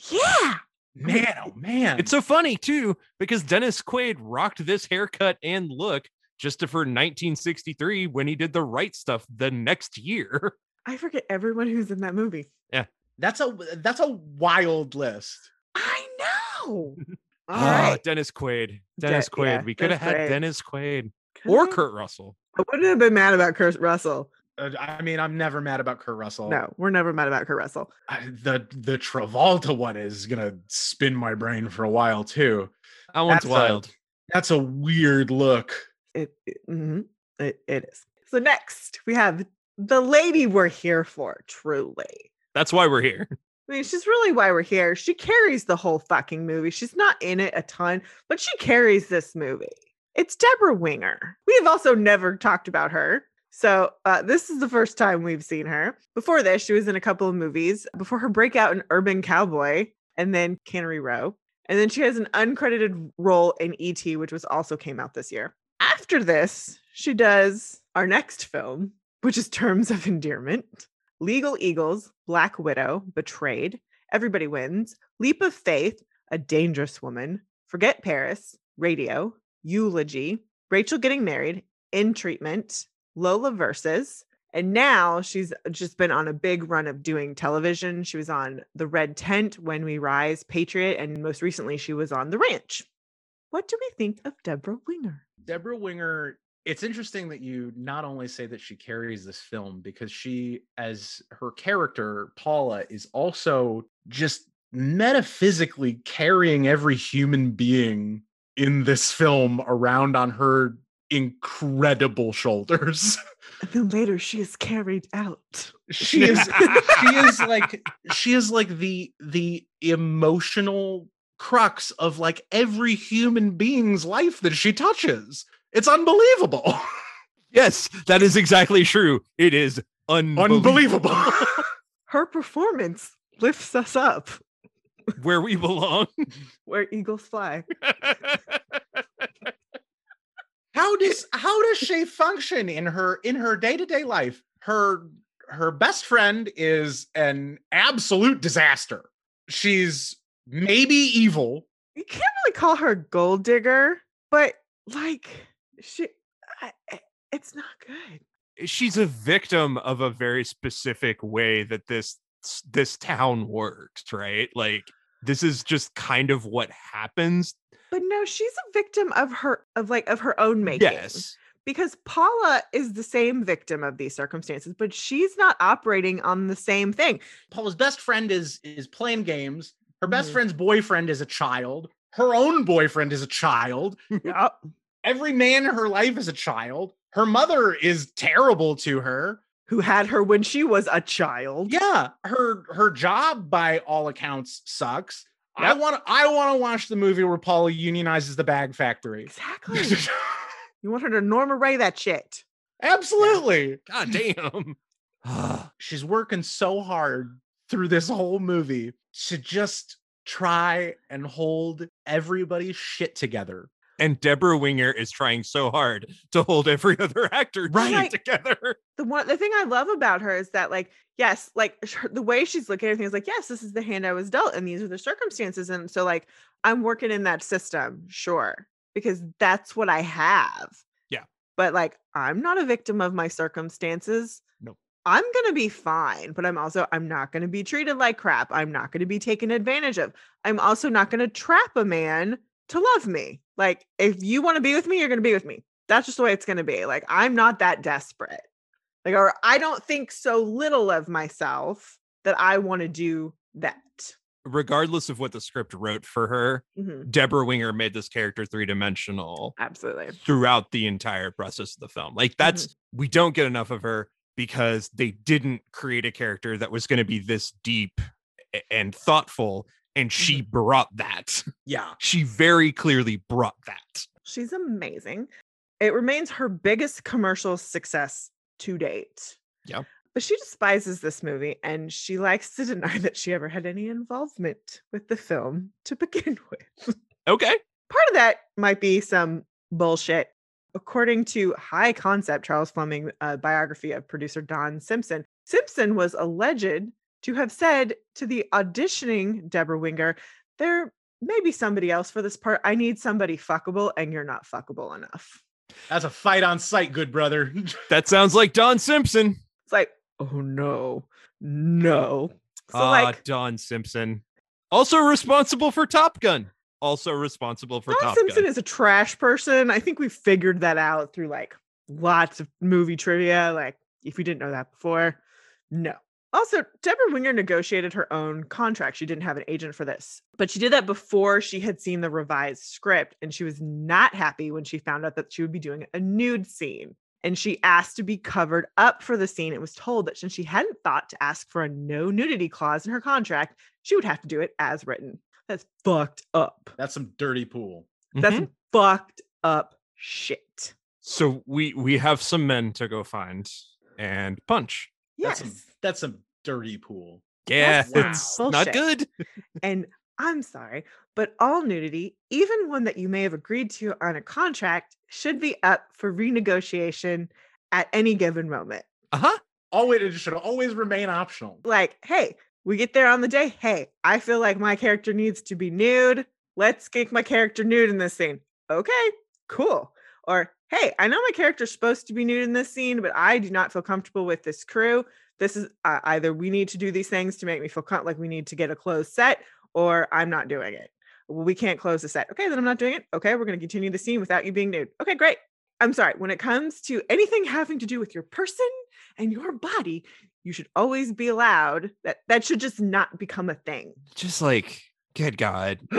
Yeah. man, oh man. It's so funny too because Dennis Quaid rocked this haircut and look just for 1963 when he did the right stuff the next year. I forget everyone who's in that movie. Yeah. That's a that's a wild list. I know. All Ah, right. Dennis Quaid. Dennis De- Quaid. yeah, we could have had Quaid. Dennis Quaid Could or I? Kurt Russell. I wouldn't have been mad about Kurt Russell. Uh, I mean, I'm never mad about Kurt Russell. No, we're never mad about Kurt Russell. I, the the Travolta one is gonna spin my brain for a while too. That one's That's a- wild. That's a weird look. It it, mhm, it it is. So next we have the lady we're here for, truly. That's why we're here. I mean, she's really why we're here. She carries the whole fucking movie. She's not in it a ton, but she carries this movie. It's Debra Winger. We have also never talked about her. So, uh, this is the first time we've seen her. Before this, she was in a couple of movies. Before her breakout in Urban Cowboy and then Cannery Row. And then she has an uncredited role in E.T., which was also came out this year. After this, she does our next film, which is Terms of Endearment. Legal Eagles, Black Widow, Betrayed, Everybody Wins, Leap of Faith, A Dangerous Woman, Forget Paris, Radio, Eulogy, Rachel Getting Married, In Treatment, Lola Versus, and now she's just been on a big run of doing television. She was on The Red Tent, When We Rise, Patriot, and most recently she was on The Ranch. what do we think of Debra Winger? Debra Winger, it's interesting that you not only say that she carries this film because she, as her character, Paula, is also just metaphysically carrying every human being in this film around on her incredible shoulders. And then later she is carried out. she is she is like she is like the the emotional crux of like every human being's life that she touches. It's unbelievable. Yes, that is exactly true. It is unbelievable. Unbelievable. Her performance lifts us up where we belong. where eagles fly. how does how does she function in her in her day-to-day life? Her her best friend is an absolute disaster. She's maybe evil. You can't really call her a gold digger, but like she, I, I- it's not good. She's a victim of a very specific way that this this town works, right? Like this is just kind of what happens. But no, she's a victim of her of like of her own making. Yes. because Paula is the same victim of these circumstances, but she's not operating on the same thing. Paula's best friend is is playing games. Her best Mhm. friend's boyfriend is a child. Her own boyfriend is a child. Yep. Every man in her life is a child. Her mother is terrible to her. Who had her when she was a child. Yeah, her her job by all accounts sucks. I want to I want to watch the movie where Paula unionizes the bag factory. Exactly. you want her to Norma Rae that shit. Absolutely. God damn. She's working so hard through this whole movie to just try and hold everybody's shit together. And Debra Winger is trying so hard to hold every other actor Right. together. The one the thing I love about her is that like yes, like the way she's looking at everything is like yes, this is the hand I was dealt and these are the circumstances and so like I'm working in that system, sure, because that's what I have. Yeah. But like I'm not a victim of my circumstances. Nope. I'm going to be fine, but I'm also I'm not going to be treated like crap. I'm not going to be taken advantage of. I'm also not going to trap a man to love me. Like if you want to be with me, you're going to be with me. That's just the way it's going to be. Like I'm not that desperate. Like or I don't think so little of myself that I want to do that. Regardless of what the script wrote for her, Mhm, Debra Winger made this character three dimensional Absolutely. throughout the entire process of the film. Like that's we don't get enough of her because they didn't create a character that was going to be this deep and thoughtful and she brought that. Yeah. She very clearly brought that. She's amazing. It remains her biggest commercial success to date. Yeah. But she despises this movie and she likes to deny that she ever had any involvement with the film to begin with. Okay. Part of that might be some bullshit. According to High Concept, Charles Fleming uh, biography of producer Don Simpson, Simpson was alleged to have said to the auditioning Debra Winger, there may be somebody else for this part. I need somebody fuckable, and you're not fuckable enough. That's a fight on sight, good brother. That sounds like Don Simpson. It's like, oh no, no. So Ah, like Don Simpson. Also responsible for Top Gun. Also responsible for Don Top Simpson Gun. is a trash person. I think we figured that out through like lots of movie trivia. Like, if you didn't know that before, no. Also, Debra Winger negotiated her own contract. She didn't have an agent for this, but she did that before she had seen the revised script. And she was not happy when she found out that she would be doing a nude scene. And she asked to be covered up for the scene. It was told that since she hadn't thought to ask for a no nudity clause in her contract, she would have to do it as written. That's fucked up. That's some dirty pool. That's Mhm. fucked up shit. So we we have some men to go find and punch. Yes. That's some that's some dirty pool. Yeah, That's it's not good. and I'm sorry, but all nudity, even one that you may have agreed to on a contract, should be up for renegotiation at any given moment. Uh-huh. Always it should always remain optional. Like, hey, we get there on the day. Hey, I feel like my character needs to be nude. Let's get my character nude in this scene. Okay, cool. Or, hey, I know my character's supposed to be nude in this scene, but I do not feel comfortable with this crew. This is uh, either we need to do these things to make me feel like we need to get a closed set, or I'm not doing it. well, we can't close the set. Okay, then I'm not doing it. Okay, we're going to continue the scene without you being nude. Okay, great. I'm sorry. When it comes to anything having to do with your person and your body, you should always be allowed that that should just not become a thing. Just like, good God.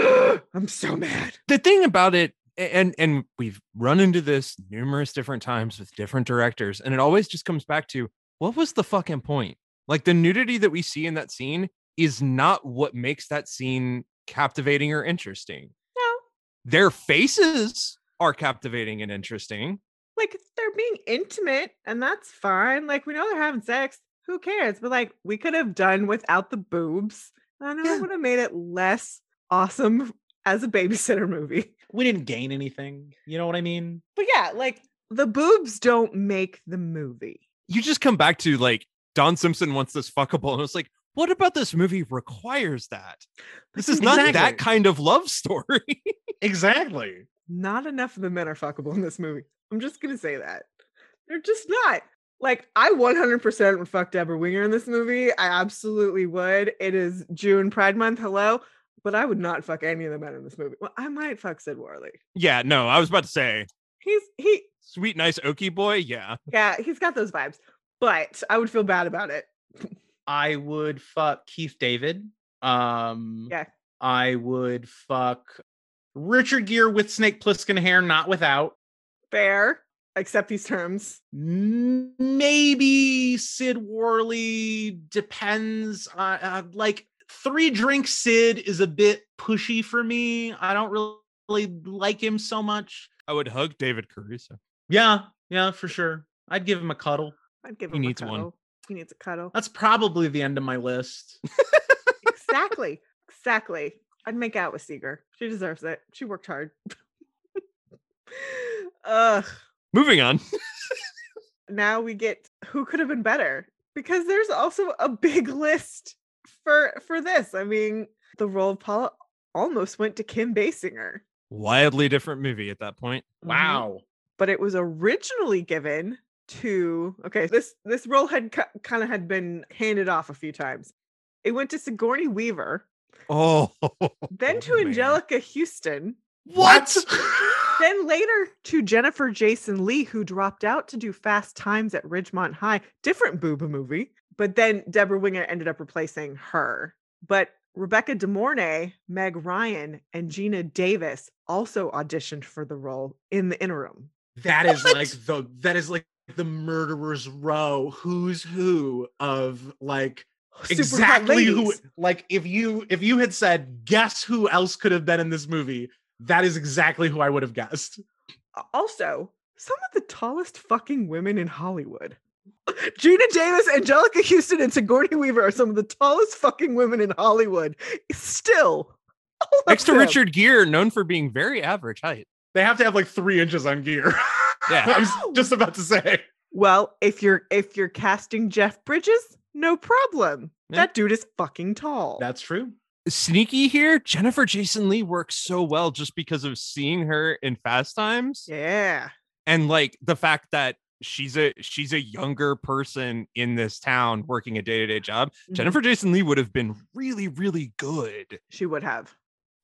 I'm so mad. The thing about it, and and we've run into this numerous different times with different directors, and it always just comes back to what was the fucking point? Like the nudity that we see in that scene is not what makes that scene captivating or interesting. No, Their faces are captivating and interesting. like they're being intimate and that's fine. Like we know they're having sex. Who cares? But like we could have done without the boobs. I know Yeah. it would have made it less awesome as a babysitter movie. We didn't gain anything. You know what I mean? But yeah, like the boobs don't make the movie. You just come back to like Don Simpson wants this fuckable, and it's like, what about this movie requires that? This is not that kind of love story. Exactly. Not enough of the men are fuckable in this movie. I'm just gonna say that. They're just not. Like, I 100% would fuck Debra Winger in this movie. I absolutely would. It is June Pride Month. Hello. But I would not fuck any of the men in this movie. Well, I might fuck Sid Worley. yeah, no, I was about to say, He's he sweet, nice Okie boy. Yeah. yeah, he's got those vibes. But I would feel bad about it. I would fuck Keith David. Um Yeah. I would fuck Richard Gere with Snake Plissken hair, not without. Fair. Accept these terms. Maybe Sid Worley depends. on, uh, like three drink Sid is a bit pushy for me. I don't really like him so much. I would hug David Caruso. Yeah, yeah, for sure. I'd give him a cuddle. I'd give him He him needs a one. He needs a cuddle. That's probably the end of my list. exactly. Exactly. I'd make out with Seeger. She deserves it. She worked hard. Ugh. Moving on. Now we get who could have been better because there's also a big list for for this. I mean, the role of Paula almost went to Kim Basinger, Wildly different movie at that point. Mm-hmm. Wow. but it was originally given to okay. This this role had kind of had been handed off a few times. It went to Sigourney Weaver, Oh, then to. Anjelica Huston, What? then later to Jennifer Jason Lee, who dropped out to do Fast Times at Ridgemont High, different booba movie. But then Debra Winger ended up replacing her. But Rebecca De Mornay, Meg Ryan, and Geena Davis also auditioned for the role in the interim. That is like the that is like the murderer's row. Who's who of like Super exactly who like if you if you had said guess who else could have been in this movie, that is exactly who I would have guessed. Also, some of the tallest fucking women in Hollywood. Geena Davis, Anjelica Huston, and Sigourney Weaver are some of the tallest fucking women in Hollywood. Still. Next to them. Richard Gere, known for being very average height. They have to have like three inches on Gere. Yeah. I was just about to say. Well, if you're if you're casting Jeff Bridges, no problem. Yeah. That dude is fucking tall. That's true. Sneaky here, Jennifer Jason Lee works so well just because of seeing her in Fast Times yeah. and like the fact that she's a she's a younger person in this town working a day-to-day job. Mhm. Jennifer Jason Lee would have been really, really good. She would have.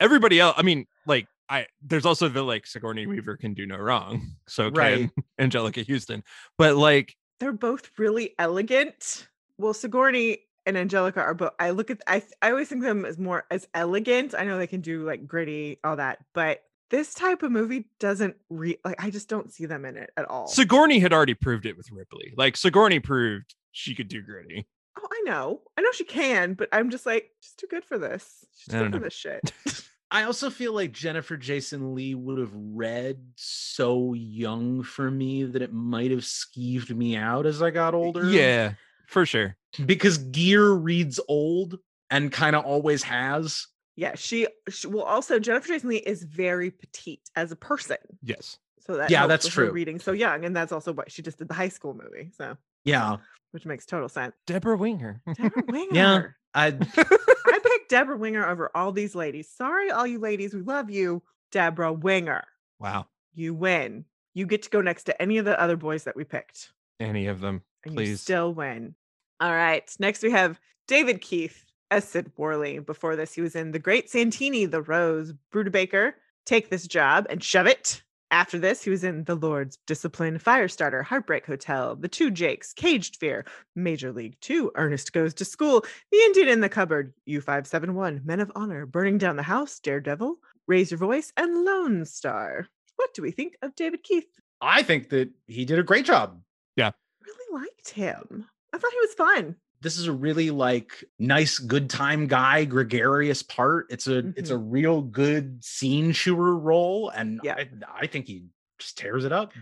Everybody else, I mean, like I there's also the like Sigourney Weaver can do no wrong. So can Right. Anjelica Huston. But like They're both really elegant. Well, Sigourney and Anjelica are both. I look at. I I always think of them as more as elegant. I know they can do like gritty, all that, but this type of movie doesn't re like. I just don't see them in it at all. Sigourney had already proved it with Ripley. Like Sigourney proved she could do gritty. oh, I know. I know she can, but I'm just like she's too good for this. She's I too don't good for this shit. I also feel like Jennifer Jason Lee would have read so young for me that it might have skeeved me out as I got older. Yeah, for sure. Because Gere reads old and kind of always has. Yeah, she, she well also Jennifer Jason Lee is very petite as a person. Yes. So that Yeah, that's true. reading so young, and that's also why she just did the high school movie. So Yeah. which makes total sense. Debra Winger. Debra Winger. Yeah. I I picked Debra Winger over all these ladies. Sorry, all you ladies, we love you. Debra Winger. wow. You win. You get to go next to any of the other boys that we picked. Any of them. And you Please. still win. All right. Next we have David Keith. As Sid Worley. Before this, he was in The Great Santini, The Rose, Brubaker, Take This Job and Shove It. After this, he was in The Lord's Discipline, Firestarter, Heartbreak Hotel, The Two Jakes, Caged Fear, Major League Two, Ernest Goes to School, The Indian in the Cupboard, U571, Men of Honor, Burning Down the House, Daredevil, Raise Your Voice, and Lone Star. What do we think of David Keith? I think that he did a great job. Yeah. Really liked him. I thought he was fun. This is a really like nice, good time guy, gregarious part. It's a it's a mm-hmm. real good scene chewer role, and Yeah. I, I think he just tears it up.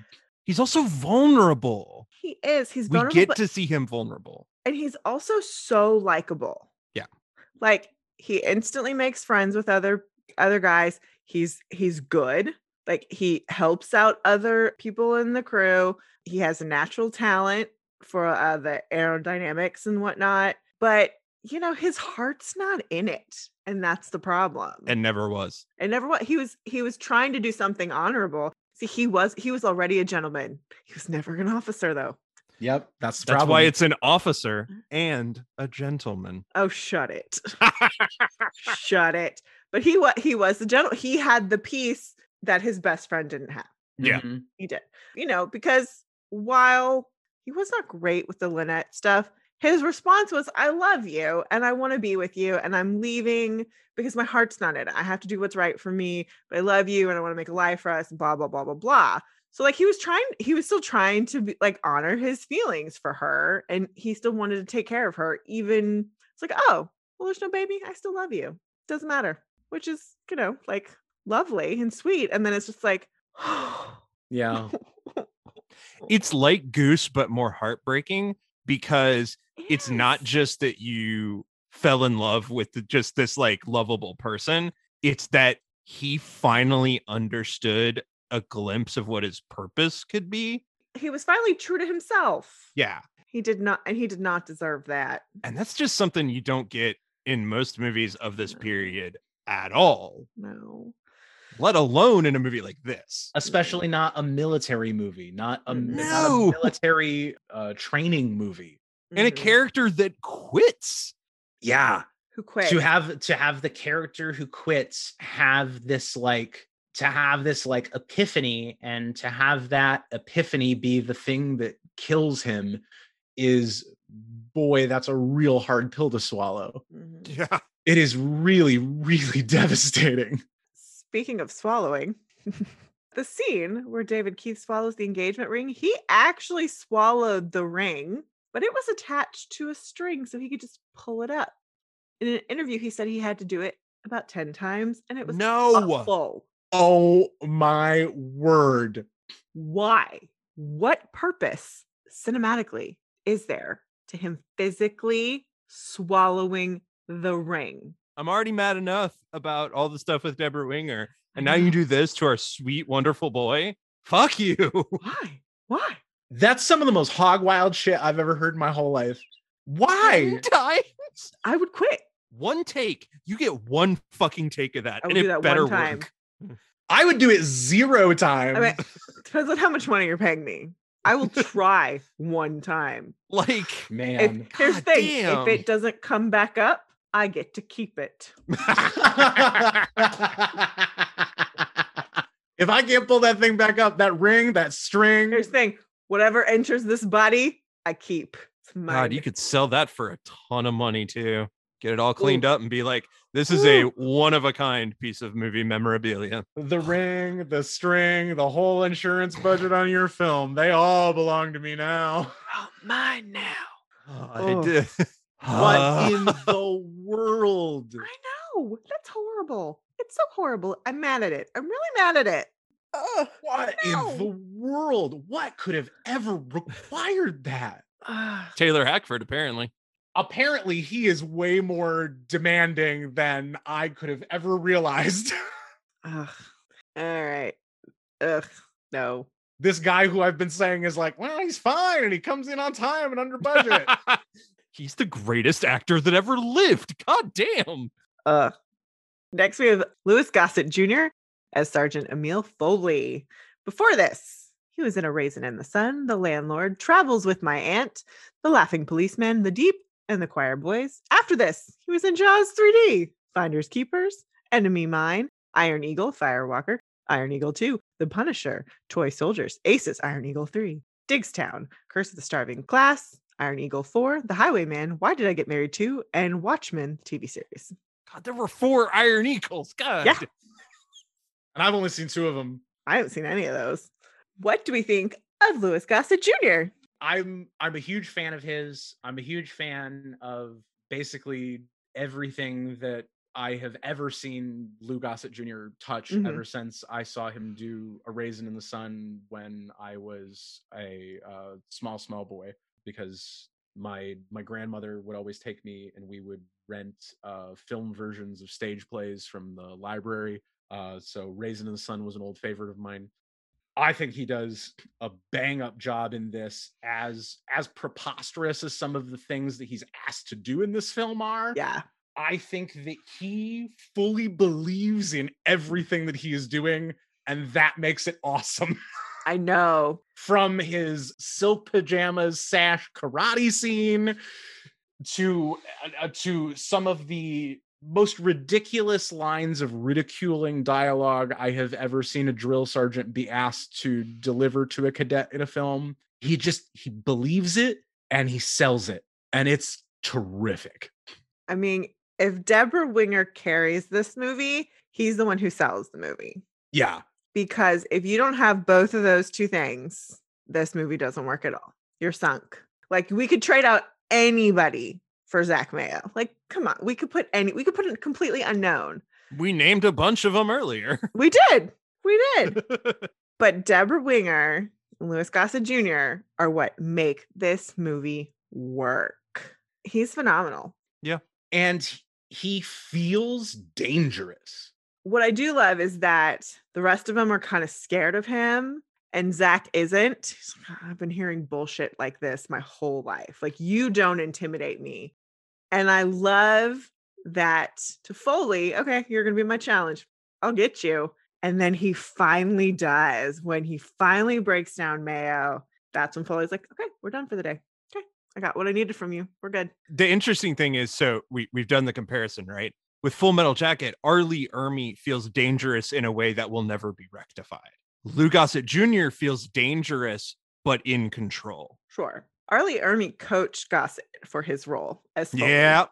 He's also vulnerable. He is. He's We get but- to see him vulnerable. and he's also so likable. Yeah. Like he instantly makes friends with other other guys. He's he's good. Like he helps out other people in the crew. He has a natural talent for uh, the aerodynamics and whatnot. But you know, his heart's not in it, and that's the problem. And never was. and never what he was he was trying to do something honorable. See, he was he was already a gentleman. He was never an officer though. Yep, that's the That's problem. why it's an officer and a gentleman. Oh, shut it. shut it. But he was he was the gentle he had the peace that his best friend didn't have. Yeah. Mhm. He did. You know, because while he was not great with the Lynette stuff, his response was, I love you and I want to be with you and I'm leaving because my heart's not in it. I have to do what's right for me, but I love you and I want to make a life for us, blah, blah, blah, blah, blah. So like he was trying, he was still trying to be like honor his feelings for her and he still wanted to take care of her. Even it's like, oh, well, there's no baby. I still love you. Doesn't matter. Which is, you know, like lovely and sweet. And then it's just like, Yeah. It's like Goose, but more heartbreaking because it's not just that you fell in love with the, just this like lovable person. It's that he finally understood a glimpse of what his purpose could be. he was finally true to himself. Yeah. He did not, and he did not deserve that. And that's just something you don't get in most movies of this period at all, No. Let alone in a movie like this. Especially not a military movie, not a, m- not a military uh, training movie. And a Mhm. character that quits. Yeah. who quits. to have to have the character who quits have this like to have this like epiphany and to have that epiphany be the thing that kills him is boy that's a real hard pill to swallow Mhm. Yeah. it is really really devastating Speaking of swallowing, the scene where David Keith swallows the engagement ring, he actually swallowed the ring, but it was attached to a string so he could just pull it up. In an interview, he said he had to do it about 10 times and it was No. awful. oh my word Why? What purpose cinematically is there to him physically swallowing the ring? I'm already mad enough about all the stuff with Debra Winger. And now you do this to our sweet, wonderful boy. Fuck you. Why? Why? that's some of the most hog wild shit i've ever heard in my whole life why Ten times? I would quit. One take. You get one fucking take of that. I and do it that better one time. work. i would do it zero times I mean, depends on how much money you're paying me. I will try one time. Like, If, man here's the God thing: if it doesn't come back up, I get to keep it. if I can't pull that thing back up, that ring, that string, Here's the thing: whatever enters this body, I keep. It's mine. God, you could sell that for a ton of money too. Get it all cleaned up and be like, this is a one of a kind piece of movie memorabilia. the ring, the string, the whole insurance budget on your film, they all belong to me now. oh, mine now. I Oh. did. What in the world? I know that's horrible. It's so horrible. I'm mad at it. I'm really mad at it. Ugh. What in the world? What could have ever required that? Taylor Hackford, apparently. Apparently, he is way more demanding than I could have ever realized. Ugh. All right. Ugh. No. this guy who I've been saying is like, well, he's fine and he comes in on time and under budget. He's the greatest actor that ever lived. God damn. Uh, next, we have Louis Gossett Jr. as Sergeant Emil Foley. Before this, he was in A Raisin in the Sun, The Landlord, Travels with My Aunt, The Laughing Policeman, The Deep, and the Choir Boys. After this, he was in Jaws 3D, Finders Keepers, Enemy Mine, Iron Eagle, Firewalker, Iron Eagle 2, The Punisher, Toy Soldiers, Aces, Iron Eagle 3, Diggstown, Curse of the Starving Class, Iron Eagle 4, The Highwayman, Why Did I Get Married Too, and Watchmen TV series. God, there were four Iron Eagles. God. Yeah. And I've only seen two of them. I haven't seen any of those. What do we think of Louis Gossett Jr.? I'm I'm a huge fan of his. I'm a huge fan of basically everything that I have ever seen Lou Gossett Jr. touch Mhm. ever since I saw him do a raisin in the sun when I was a uh, small small boy because my my grandmother would always take me and we would rent uh, film versions of stage plays from the library. Uh, so Raisin in the Sun was an old favorite of mine. I think he does a bang up job in this as as preposterous as some of the things that he's asked to do in this film are. Yeah. I think that he fully believes in everything that he is doing and that makes it awesome. I know. From his silk pajamas sash karate scene to uh, to some of the most ridiculous lines of ridiculing dialogue I have ever seen a drill sergeant be asked to deliver to a cadet in a film. He just he believes it and he sells it and it's terrific. I mean, if Debra Winger carries this movie, he's the one who sells the movie. Yeah. Because if you don't have both of those two things, this movie doesn't work at all. You're sunk. Like we could trade out anybody for Zach Mayo. Like, come on, we could put any, we could put it completely unknown. We named a bunch of them earlier. We did, we did. but Debra Winger and Louis Gossett Jr. are what make this movie work. He's phenomenal. Yeah. And he feels dangerous. What I do love is that the rest of them are kind of scared of him and Zach isn't. Like, I've been hearing bullshit like this my whole life. Like, you don't intimidate me. And I love that to Foley, okay, you're going to be my challenge. I'll get you. And then he finally does. When he finally breaks down Mayo, that's when Foley's like, okay, we're done for the day. Okay, I got what I needed from you. We're good. the interesting thing is so we we've done the comparison right with full metal jacket R. Lee Ermey feels dangerous in a way that will never be rectified lou gossett jr feels dangerous but in control Sure. R. Lee Ermey coached Gossett for his role as Foley. yeah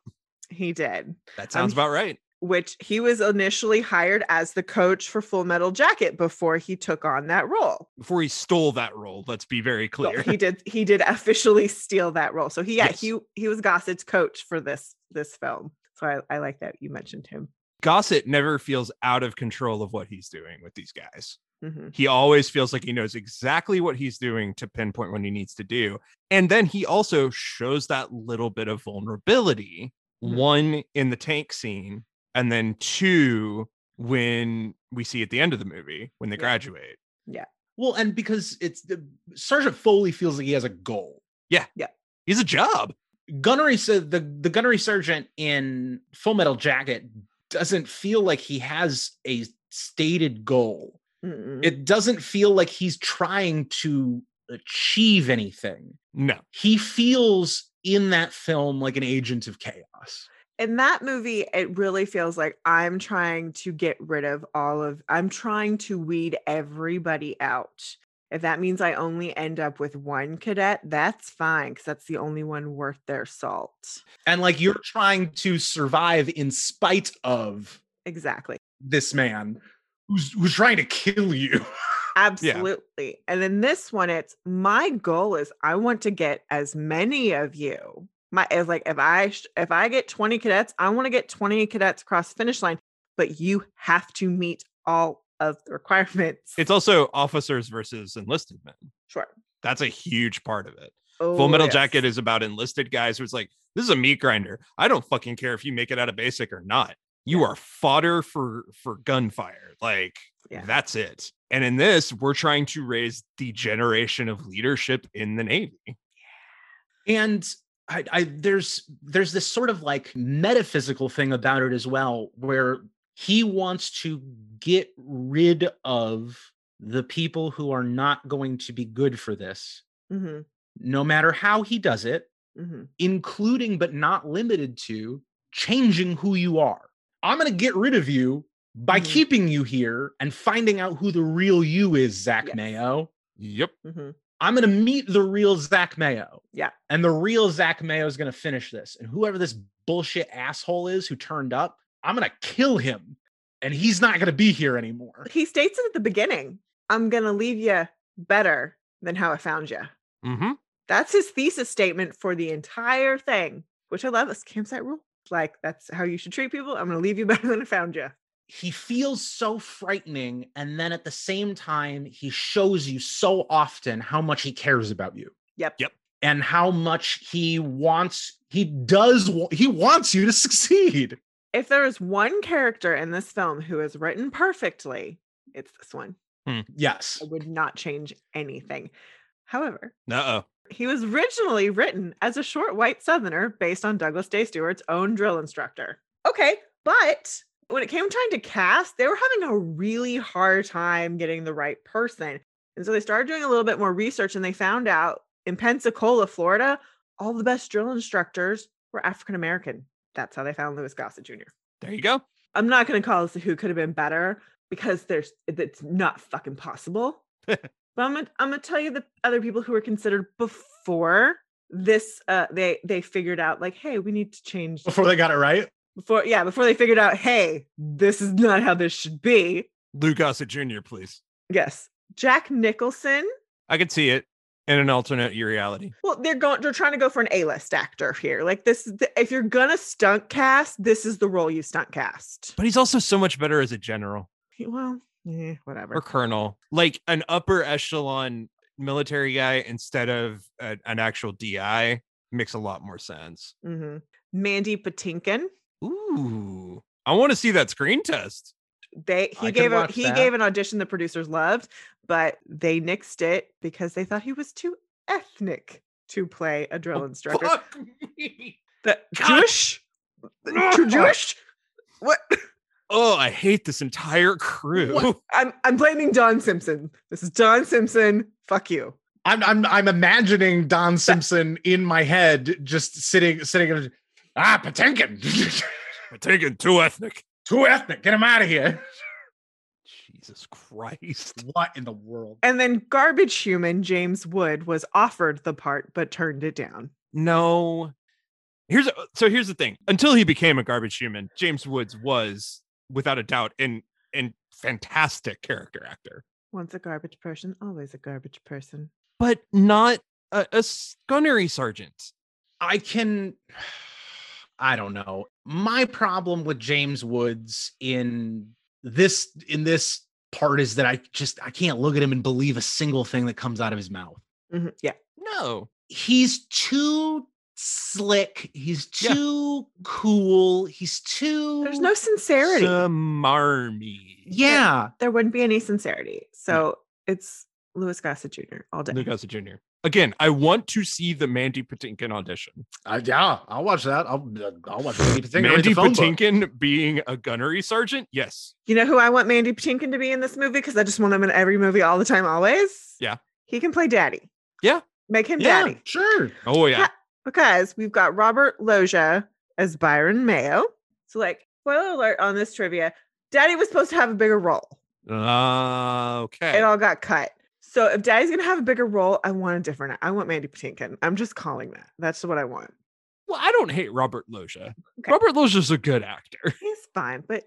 He did, that um, sounds he- about right which he was initially hired as the coach for Full Metal Jacket before he took on that role. before he stole that role let's be very clear he did he did officially steal that role. So he yeah, Yes. he he was Gossett's coach for this this film. So I, I like that you mentioned him. gossett never feels out of control of what he's doing with these guys Mhm. he always feels like he knows exactly what he's doing to pinpoint what he needs to do and then he also shows that little bit of vulnerability Mhm. one in the tank scene and then two when we see at the end of the movie when they Yeah. graduate Yeah. Well, and because it's the Sergeant Foley feels like he has a goal. Yeah. Yeah. He's a job Gunnery said the the gunnery sergeant in Full Metal Jacket doesn't feel like he has a stated goal. Mm-mm. It doesn't feel like he's trying to achieve anything. no He feels in that film like an agent of chaos. in that movie, it really feels like I'm trying to get rid of all of, I'm trying to weed everybody out. If that means I only end up with one cadet, that's fine because that's the only one worth their salt. And like you're trying to survive in spite of Exactly. this man who's who's trying to kill you. Absolutely. And in this one, it's my goal is I want to get as many of you. My it's like if I sh- if I get 20 cadets, I want to get 20 cadets across the finish line, but you have to meet all of the requirements. it's also officers versus enlisted men sure. that's a huge part of it Oh, full metal yes. jacket is about enlisted guys who's like this is a meat grinder i don't fucking care if you make it out of basic or not you Yeah. are fodder for for gunfire like Yeah. that's it and in this we're trying to raise the generation of leadership in the navy and I, I there's there's this sort of like metaphysical thing about it as well where he wants to get rid of the people who are not going to be good for this Mhm. no matter how he does it Mhm. including but not limited to changing who you are. I'm going to get rid of you by Mhm. keeping you here and finding out who the real you is, Zach Yes. Mayo. Yep. Mhm. I'm going to meet the real Zach Mayo. Yeah. And the real Zach Mayo is going to finish this. And whoever this bullshit asshole is who turned up, I'm going to kill him. And he's not going to be here anymore. He states it at the beginning. I'm gonna leave you better than how I found you. Mm-hmm. That's his thesis statement for the entire thing, which I love. This campsite rule. Like that's how you should treat people. I'm gonna leave you better than I found you. He feels so frightening. And then at the same time, he shows you so often how much he cares about you. Yep. Yep. And how much he wants, he does, wa- he wants you to succeed. If there is one character in this film who is written perfectly, it's this one. Hmm, yes. I would not change anything. However, Uh-oh. he was originally written as a short white southerner based on Douglas Day Stewart's own drill instructor. Okay, but when it came time to cast, they were having a really hard time getting the right person. And so they started doing a little bit more research and they found out in Pensacola, Florida, all the best drill instructors were African American. That's how they found Louis Gossett Jr. There you go. I'm not going to call this who could have been better because there's it's not fucking possible. but I'm gonna, I'm gonna tell you the other people who were considered before this. Uh, they they figured out like, hey, we need to change Before they got it right. before yeah before they figured out, hey, this is not how this should be. Lou Gossett Jr., please. Yes, Jack Nicholson. I could see it in an alternate reality. Well, they're going. They're trying to go for an A-list actor here. Like this, the, if you're gonna stunt cast, this is the role you stunt cast. But he's also so much better as a general Well, yeah, whatever. or colonel, like an upper echelon military guy instead of a- an actual DI makes a lot more sense. hmm Mandy Patinkin. Ooh, I want to see that screen test. They he I gave a he that. gave an audition the producers loved, but they nixed it because they thought he was too ethnic to play a drill instructor. Fuck me. The God. Jewish, too Jewish. What? Oh, I hate this entire crew. I'm I'm blaming Don Simpson. This is Don Simpson. Fuck you. I'm I'm I'm imagining Don Simpson in my head, just sitting sitting. Ah, Patinkin, We're too ethnic. Too ethnic. Get him out of here. Jesus Christ. What in the world? And then garbage human James Wood was offered the part but turned it down. No. Here's a, so here's the thing. Until he became a garbage human, James Woods was without a doubt an an fantastic character actor, Once a garbage person, always a garbage person. but not a gunnery sergeant. I can. I don't know. My problem with James Woods in this in this part is that I just I can't look at him and believe a single thing that comes out of his mouth. Mhm, Yeah. No. He's too slick. He's Yeah. too cool. He's too. There's no sincerity. Smarmy. Yeah. there wouldn't be any sincerity. So it's Louis Gossett Jr. all day. Louis Gossett Jr. Again, I want to see the Mandy Patinkin audition. Uh, yeah, I'll watch that. I'll uh, I'll watch Mandy Patinkin. Mandy the phone book. Being a gunnery sergeant? Yes. You know who I want Mandy Patinkin to be in this movie? Because I just want him in every movie all the time, always. Yeah. He can play daddy. Yeah. Make him Yeah, daddy. sure. Oh yeah. Because we've got Robert Loggia as Byron Mayo. So, like, spoiler alert on this trivia Daddy was supposed to have a bigger role. Uh, okay. It all got cut. So, if Daddy's going to have a bigger role, I want a different. I want Mandy Patinkin. I'm just calling that. That's what I want. Well, I don't hate Robert Loggia. Okay. Robert Loggia's a good actor. He's fine, but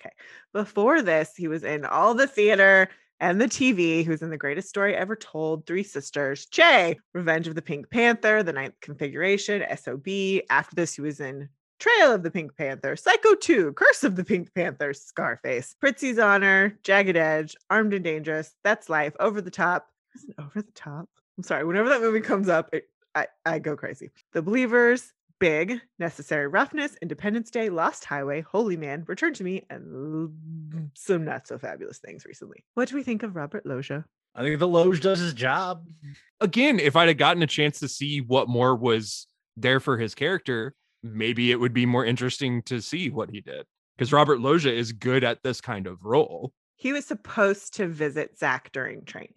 okay. Before this, he was in all the theater and the TV. He was in The Greatest Story Ever Told, Three Sisters, Che, Revenge of the Pink Panther, The Ninth Configuration, SOB. After this, he was in Trail of the Pink Panther, Psycho 2, Curse of the Pink Panther, Scarface, Prizzi's Honor, Jagged Edge, Armed and Dangerous, That's Life, Over the Top. Is it Over the Top? I'm sorry. Whenever that movie comes up, it, I, I go crazy. The Believers, Big, Necessary Roughness, Independence Day, Lost Highway, Holy Man, Return to Me, and some not so fabulous things recently. What do we think of Robert Loggia? I think the Loge does his job. Again, if I'd have gotten a chance to see what more was there for his character, maybe it would be more interesting to see what he did. Because Robert Loggia is good at this kind of role. He was supposed to visit Zach during training.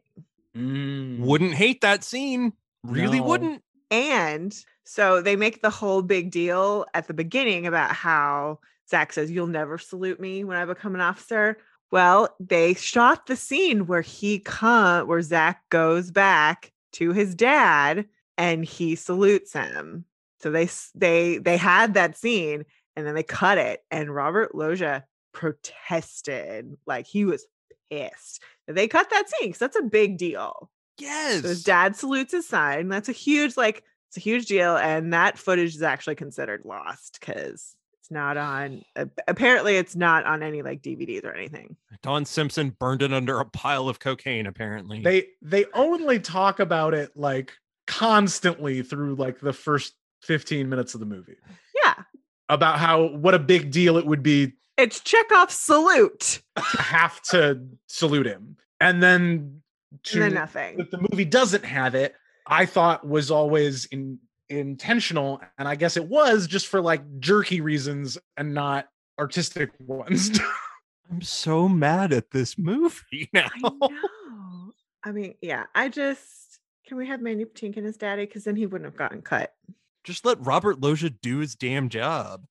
Mm. Wouldn't hate that scene. Really No. wouldn't. And so they make the whole big deal at the beginning about how Zach says, You'll never salute me when I become an officer. Well, they shot the scene where he come where Zach goes back to his dad and he salutes him. So they they they had that scene and then they cut it and Robert Loggia protested like he was pissed. that They cut that scene because that's a big deal. Yes. So his dad salutes his son. That's a huge, like, it's a huge deal. And that footage is actually considered lost because it's not on, apparently, it's not on any like DVDs or anything. Don Simpson burned it under a pile of cocaine, apparently. They they only talk about it like constantly through like the first 15 minutes of the movie Yeah. about how what a big deal it would be It's Chekhov's salute. to have to salute him. And then to And then nothing. that the movie doesn't have it, I thought was always in intentional. And I guess it was just for like jerky reasons and not artistic ones. I'm so mad at this movie now. I know. I mean, yeah, I just, can we have Mandy Patinkin as daddy? Because then he wouldn't have gotten cut. Just let Robert Loggia do his damn job.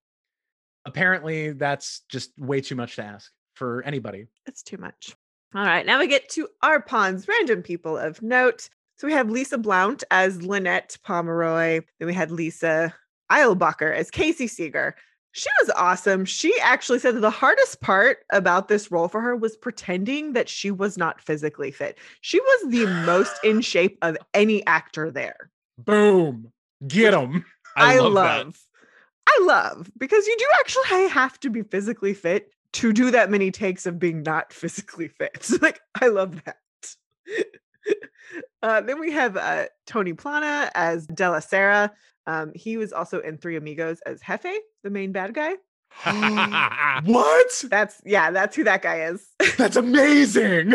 Apparently, that's just way too much to ask for anybody. It's too much. All right, now we get to our pawns, random people of note. So we have Lisa Blount as Lynette Pomeroy. Then we had Lisa Eilbacher as Casey Seeger. She was awesome. She actually said that the hardest part about this role for her was pretending that she was not physically fit. She was the most in shape of any actor there. Boom. Get them. I, love, that. I love because you do actually have to be physically fit to do that many takes of being not physically fit. So, like I love that. uh, then we have uh, Tony Plana as Della Serra. Um, he was also in Three Amigos as Jefe, the main bad guy. What? That's yeah, that's who that guy is. That's amazing.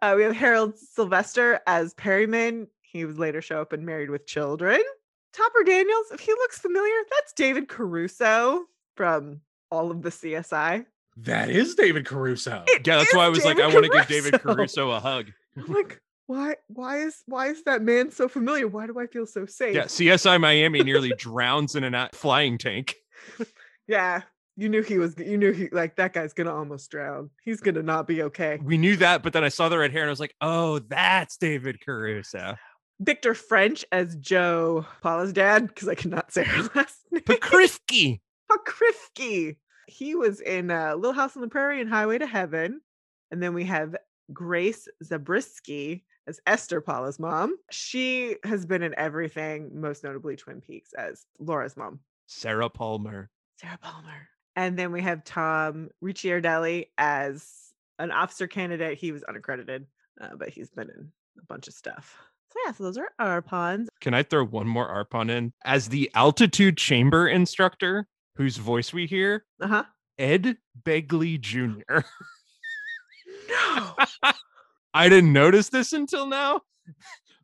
Uh, we have Harold Sylvester as Perryman. He would later show up in Married with Children. Topper Daniels, if he looks familiar, that's David Caruso from all of the CSI. That is David Caruso. It yeah, that's why I was like, David I want to give David Caruso. Caruso a hug. I'm like, why why is why is that man so familiar? Why do I feel so safe? Yeah, CSI Miami nearly drowns in a flying tank. Yeah. You knew he was you knew he like that guy's gonna almost drown. He's gonna not be okay. We knew that, but then I saw the red hair and I was like, oh, that's David Caruso. Victor French as Joe Paula's dad, because I cannot say her last name. Pakrifsky. Pakrifsky. He was in uh, Little House on the Prairie and Highway to Heaven. And then we have Grace Zabriskie as Esther Paula's mom. She has been in everything, most notably Twin Peaks as Laura's mom, Sarah Palmer. Sarah Palmer. And then we have Tom Ricciardelli as an officer candidate. He was unaccredited, uh, but he's been in a bunch of stuff. So yeah, so those are our pawns. Can I throw one more ARPON in? As the altitude chamber instructor, whose voice we hear, Uh-huh. Ed Begley Jr. No. I didn't notice this until now,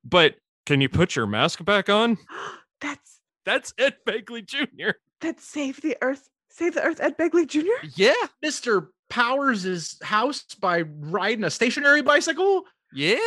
but can you put your mask back on? That's That's Ed Begley Jr. That saved the Earth. Save the Earth Ed Begley Jr. Yeah, Mr. Powers' house by riding a stationary bicycle. yeah.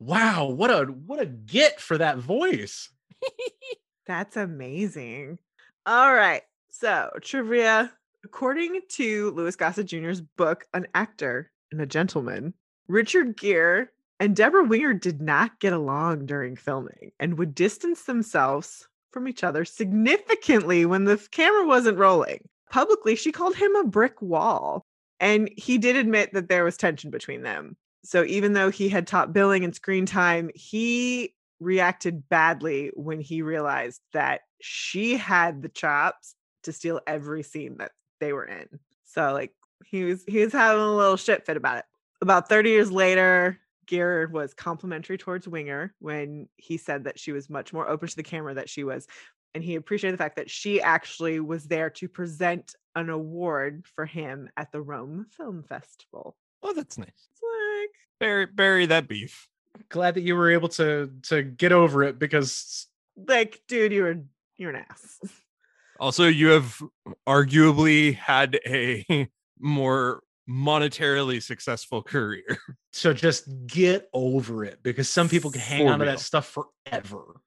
Wow, what a what a get for that voice. That's amazing. All right. So, trivia. According to Louis Gossett Jr.'s book, An Actor and a Gentleman, Richard Gere and Debra Winger did not get along during filming and would distance themselves from each other significantly when the camera wasn't rolling. Publicly, she called him a brick wall. And he did admit that there was tension between them. So even though he had top billing and screen time, he reacted badly when he realized that she had the chops to steal every scene that they were in. So like he was he was having a little shit fit about it. About 30 years later, Gere was complimentary towards Winger when he said that she was much more open to the camera that she was. And he appreciated the fact that she actually was there to present an award for him at the Rome Film Festival. Oh, that's nice. It's like Bury, bury that beef. Glad that you were able to to get over it because like, dude, you were you're an ass. Also, you have arguably had a more monetarily successful career. so just get over it because some people can hang on to that stuff forever.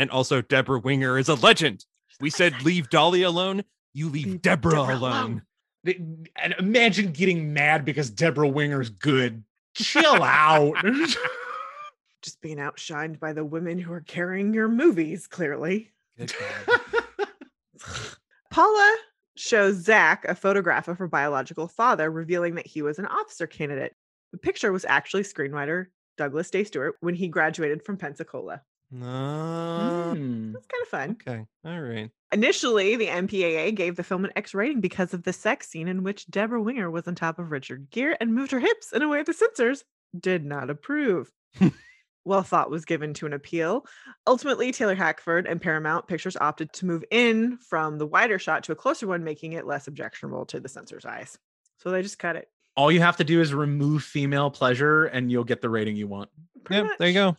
And also, Debra Winger is a legend. We said leave Dolly alone. You leave Leave Debra, Debra alone. alone. They- And imagine getting mad because Debra Winger's good. Chill out. Just being outshined by the women who are carrying your movies, clearly. Paula shows Zach a photograph of her biological father, revealing that he was an officer candidate. The picture was actually screenwriter Douglas Day Stewart when he graduated from Pensacola. No. Hmm. That's kind of fun. Okay. All right. Initially, the MPAA gave the film an X rating because of the sex scene in which Debra Winger was on top of Richard Gere and moved her hips in a way the censors did not approve. While thought was given to an appeal, ultimately Taylor Hackford and Paramount Pictures opted to move in from the wider shot to a closer one, making it less objectionable to the censors' eyes. So they just cut it. All you have to do is remove female pleasure and you'll get the rating you want. pretty Yeah, there you go.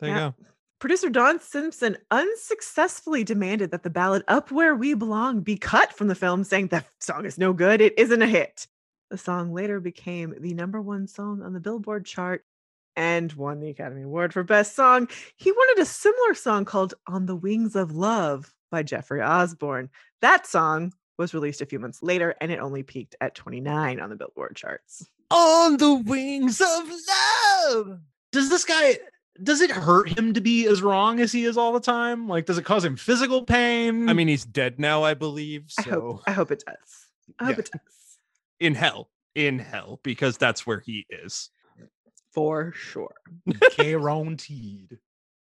There Yeah. you go. Producer Don Simpson unsuccessfully demanded that the ballad Up Where We Belong be cut from the film, saying that song is no good, it isn't a hit. The song later became the number one song on the Billboard chart and won the Academy Award for Best Song. He wanted a similar song called On the Wings of Love by Jeffrey Osborne. That song was released a few months later and it only peaked at 29 on the Billboard charts. On the wings of love. Does this guy does it hurt him to be as wrong as he is all the time? Like does it cause him physical pain? I mean, he's dead now, I believe. I hope I hope it does. I hope Yeah. it does. in hell, in hell, because that's where he is. For sure. guaranteed.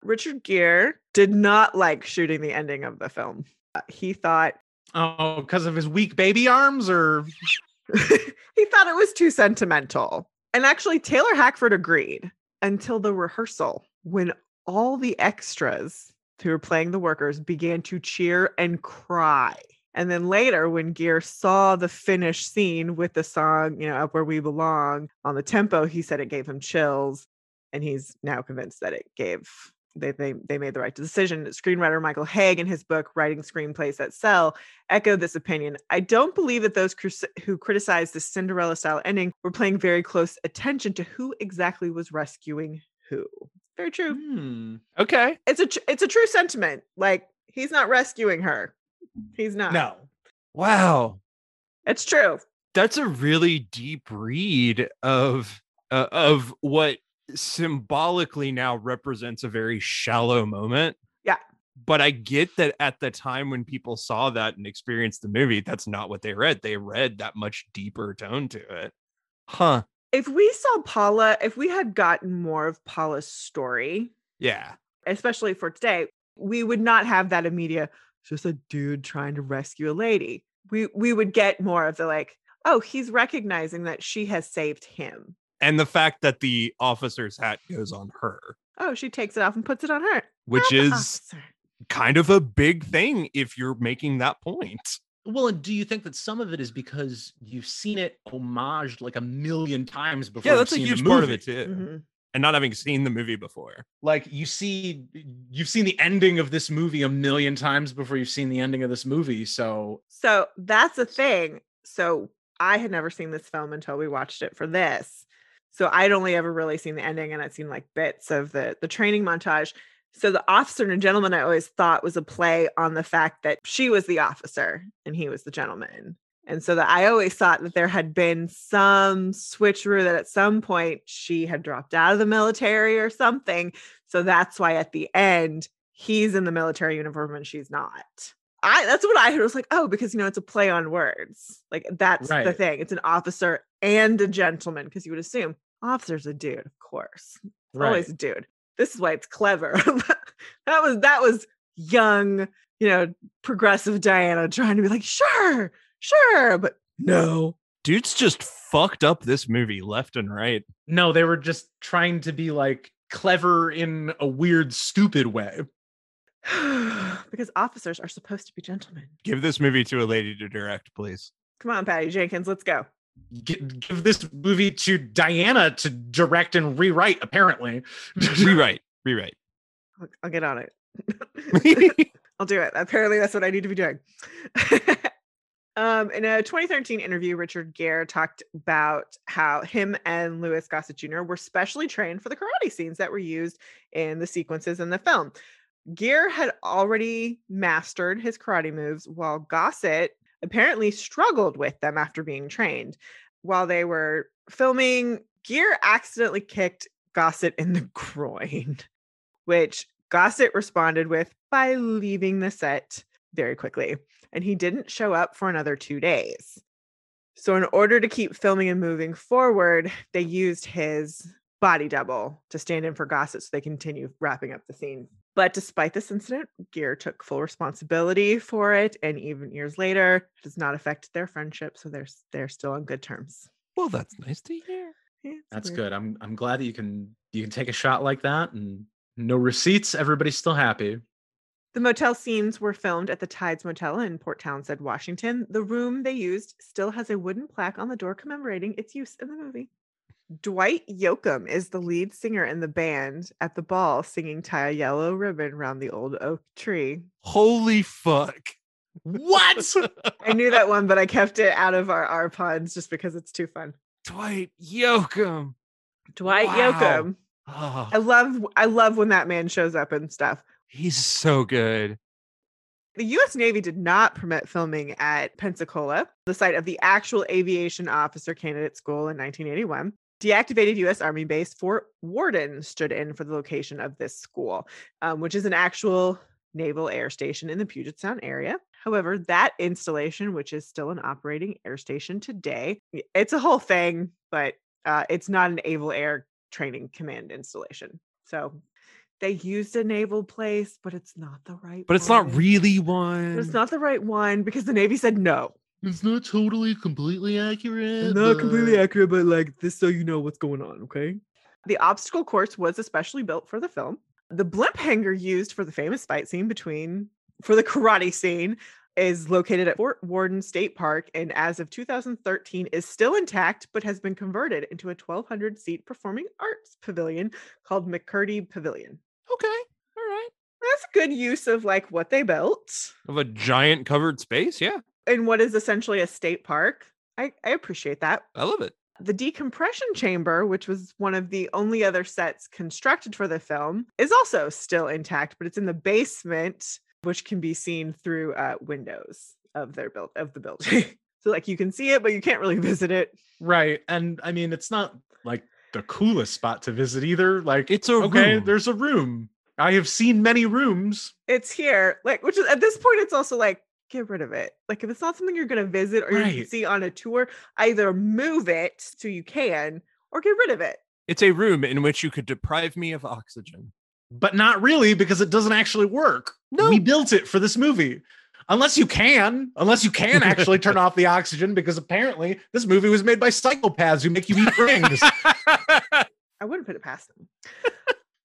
Richard Gere did not like shooting the ending of the film. Uh, He thought Oh, because of his weak baby arms or he thought it was too sentimental. And actually Taylor Hackford agreed until the rehearsal when all the extras who were playing the workers began to cheer and cry. And then later when Gere saw the finished scene with the song, you know, Up Where We Belong on the tempo, he said it gave him chills and he's now convinced that it gave they, they they made the right decision. Screenwriter Michael Hauge, in his book "Writing Screenplays That Sell," echoed this opinion. I don't believe that those crus- who criticized the Cinderella style ending were paying very close attention to who exactly was rescuing who. Very true. Hmm. Okay. It's a tr- it's a true sentiment. Like he's not rescuing her. He's not. no. Wow. it's true. That's a really deep read of uh, of what symbolically now represents a very shallow moment. Yeah. But I get that at the time when people saw that and experienced the movie, that's not what they read. They read that much deeper tone to it. Huh. If we saw Paula, if we had gotten more of Paula's story, Yeah. especially for today, we would not have that immediate just a dude trying to rescue a lady. We we would get more of the like, oh, he's recognizing that she has saved him. And the fact that the officer's hat goes on her, Oh, she takes it off and puts it on her. which I'm is kind of a big thing if you're making that point. Well, and do you think that some of it is because you've seen it homaged like a million times before? Yeah, that's a huge part of it too. Mhm. And not having seen the movie before. Like you see, you've seen the ending of this movie a million times before you've seen the ending of this movie. So So that's the thing. So I had never seen this film until we watched it for this. So I'd only ever really seen the ending and I'd seen like bits of the the training montage. So the officer and gentleman I always thought was a play on the fact that she was the officer and he was the gentleman. And so that I always thought that there had been some switcheroo that at some point she had dropped out of the military or something. So that's why at the end he's in the military uniform and she's not. I that's what I heard. I was like, oh, because you know it's a play on words. Like that's the thing. It's an officer and a gentleman because you would assume officer's a dude, of course. It's always a dude. This is why it's clever. that was that was young, you know, progressive Diana trying to be like, sure, sure, but no. Dudes just fucked up this movie left and right. no, they were just trying to be like clever in a weird, stupid way. because officers are supposed to be gentlemen. Give this movie to a lady to direct, please. Come on, Patty Jenkins, let's go. Gi- give this movie to Diana to direct and rewrite. Apparently, Rewrite, rewrite. I'll, I'll get on it. I'll do it. Apparently, that's what I need to be doing. um, in a 2013 interview, Richard Gere talked about how him and Louis Gossett Jr. were specially trained for the karate scenes that were used in the sequences in the film. Gere had already mastered his karate moves, while Gossett apparently struggled with them after being trained. While they were filming, Gere accidentally kicked Gossett in the groin, which Gossett responded with by leaving the set very quickly. And he didn't show up for another two days. So, in order to keep filming and moving forward, they used his body double to stand in for Gossett so they continue wrapping up the scene. But despite this incident, Gere took full responsibility for it, and even years later, it has not affect their friendship. So they're they're still on good terms. Well, that's nice to hear. Yeah, That's weird. good. I'm I'm glad that you can you can take a shot like that and no receipts. Everybody's still happy. The motel scenes were filmed at the Tides Motel in Port Townsend, Washington. The room they used still has a wooden plaque on the door commemorating its use in the movie. Dwight Yoakam is the lead singer in the band at the ball singing Tie a Yellow Ribbon Round the Old Oak Tree. Holy fuck. What? I knew that one, but I kept it out of our, our puns just because it's too fun. Dwight Yoakam. Dwight Wow. Yoakam. Oh, I love I love when that man shows up and stuff. he's so good. The US Navy did not permit filming at Pensacola, the site of the actual aviation officer candidate school in 1981. Deactivated US Army base Fort Worden stood in for the location of this school, um, which is an actual naval air station in the Puget Sound area. However, that installation, which is still an operating air station today, it's a whole thing, but uh, it's not an Naval Air Training Command installation. So they used a naval place, but it's not the right. But it's not one. really But one. It's not the right one because the Navy said no. It's not totally completely accurate. Not completely accurate, but like this, so you know what's going on. Okay. The obstacle course was especially built for the film. The blimp hangar used for the famous fight scene between for the karate scene is located at Fort Worden State Park and as of 2013 is still intact but has been converted into a 1200 seat performing arts pavilion called McCurdy Pavilion. Okay. All right. That's a good use of like what they built. Of a giant covered space. Yeah. In what is essentially a state park. I, I appreciate that. I love it. The decompression chamber, which was one of the only other sets constructed for the film, is also still intact, but it's in the basement, which can be seen through uh, windows of their build of the building. so like you can see it, but you can't really visit it. right. And I mean, it's not like the coolest spot to visit either. Like It's a okay, room. there's a room. I have seen many rooms. It's here, like which is at this point, it's also like get rid of it. Like if it's not something you're gonna visit or you can see on a tour, either move it so you can or get rid of it. It's a room in which you could deprive me of oxygen. but not really because it doesn't actually work. No. We built it for this movie. Unless you can, unless you can actually turn off the oxygen, because apparently this movie was made by psychopaths who make you eat rings. I wouldn't put it past them.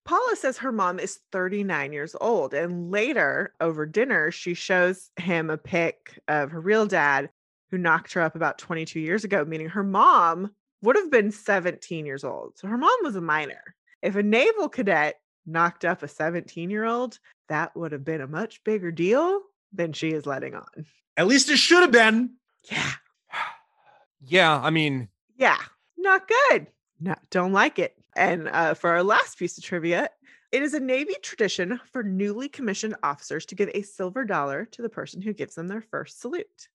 Paula says her mom is 39 years old, and later over dinner, she shows him a pic of her real dad who knocked her up about 22 years ago, meaning her mom would have been 17 years old. So her mom was a minor. If a naval cadet knocked up a 17 year old, that would have been a much bigger deal than she is letting on. At least it should have been. Yeah. yeah. I mean, Yeah, not good. No, don't like it. And uh, for our last piece of trivia, it is a Navy tradition for newly commissioned officers to give a silver dollar to the person who gives them their first salute.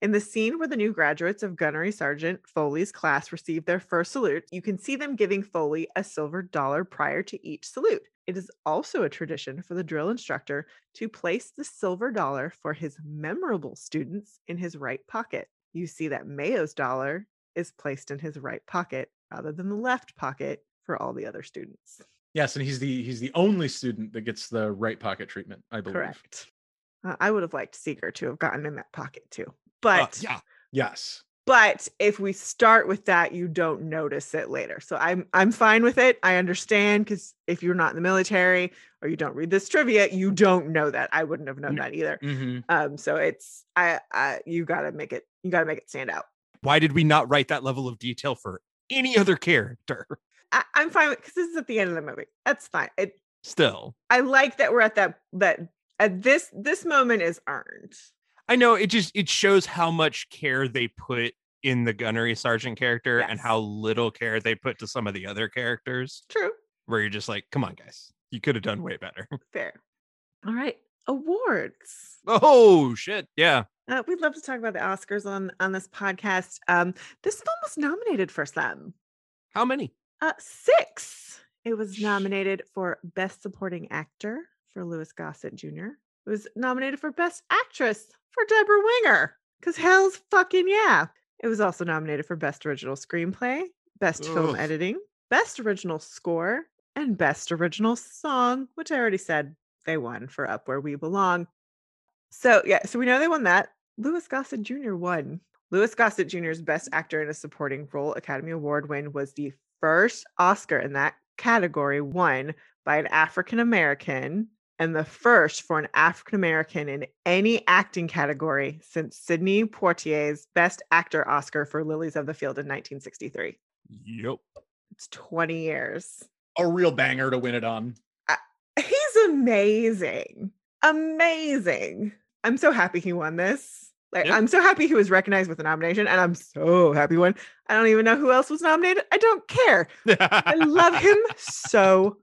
In the scene where the new graduates of Gunnery Sergeant Foley's class receive their first salute, you can see them giving Foley a silver dollar prior to each salute. It is also a tradition for the drill instructor to place the silver dollar for his memorable students in his right pocket. You see that Mayo's dollar is placed in his right pocket rather than the left pocket for all the other students. Yes, and he's the he's the only student that gets the right pocket treatment, I believe. Correct. Uh, I would have liked Seeger to have gotten in that pocket too. uh, But yeah. Yes. but if we start with that, you don't notice it later. So I'm I'm fine with it. I understand because if you're not in the military or you don't read this trivia, you don't know that. I wouldn't have known that either. hmm Um, so it's I, I you gotta make it you gotta make it stand out. Why did we not write that level of detail for any other character? I, I'm fine because this is at the end of the movie. That's fine. It Still, I like that we're at that that at this this moment is earned. I know it just it shows how much care they put in the gunnery sergeant character and how little care they put to some of the other characters. True. Where you're just like, come on, guys, you could have done way better. Fair. All right, awards. Oh shit. Yeah. Uh, we'd love to talk about the Oscars on on this podcast. Um, this film was nominated for some. How many? Uh, six. It was nominated for Best Supporting Actor for Louis Gossett Jr. It was nominated for Best Actress for Debra Winger. Cause hell's fucking yeah. It was also nominated for Best Original Screenplay, Best Film Editing, Best Original Score, and Best Original Song, which I already said they won for Up Where We Belong. So yeah, so we know they won that. Louis Gossett Jr. won. Louis Gossett Jr.'s Best Actor in a Supporting Role Academy Award win was the first Oscar in that category won by an African American and the first for an African American in any acting category since Sidney Poitier's Best Actor Oscar for Lilies of the Field in 1963. Yep. It's 20 years. A real banger to win it on. Uh, he's amazing. Amazing. I'm so happy he won this. Like Yeah. I'm so happy he was recognized with a nomination and I'm so happy when. I don't even know who else was nominated. I don't care. I love him so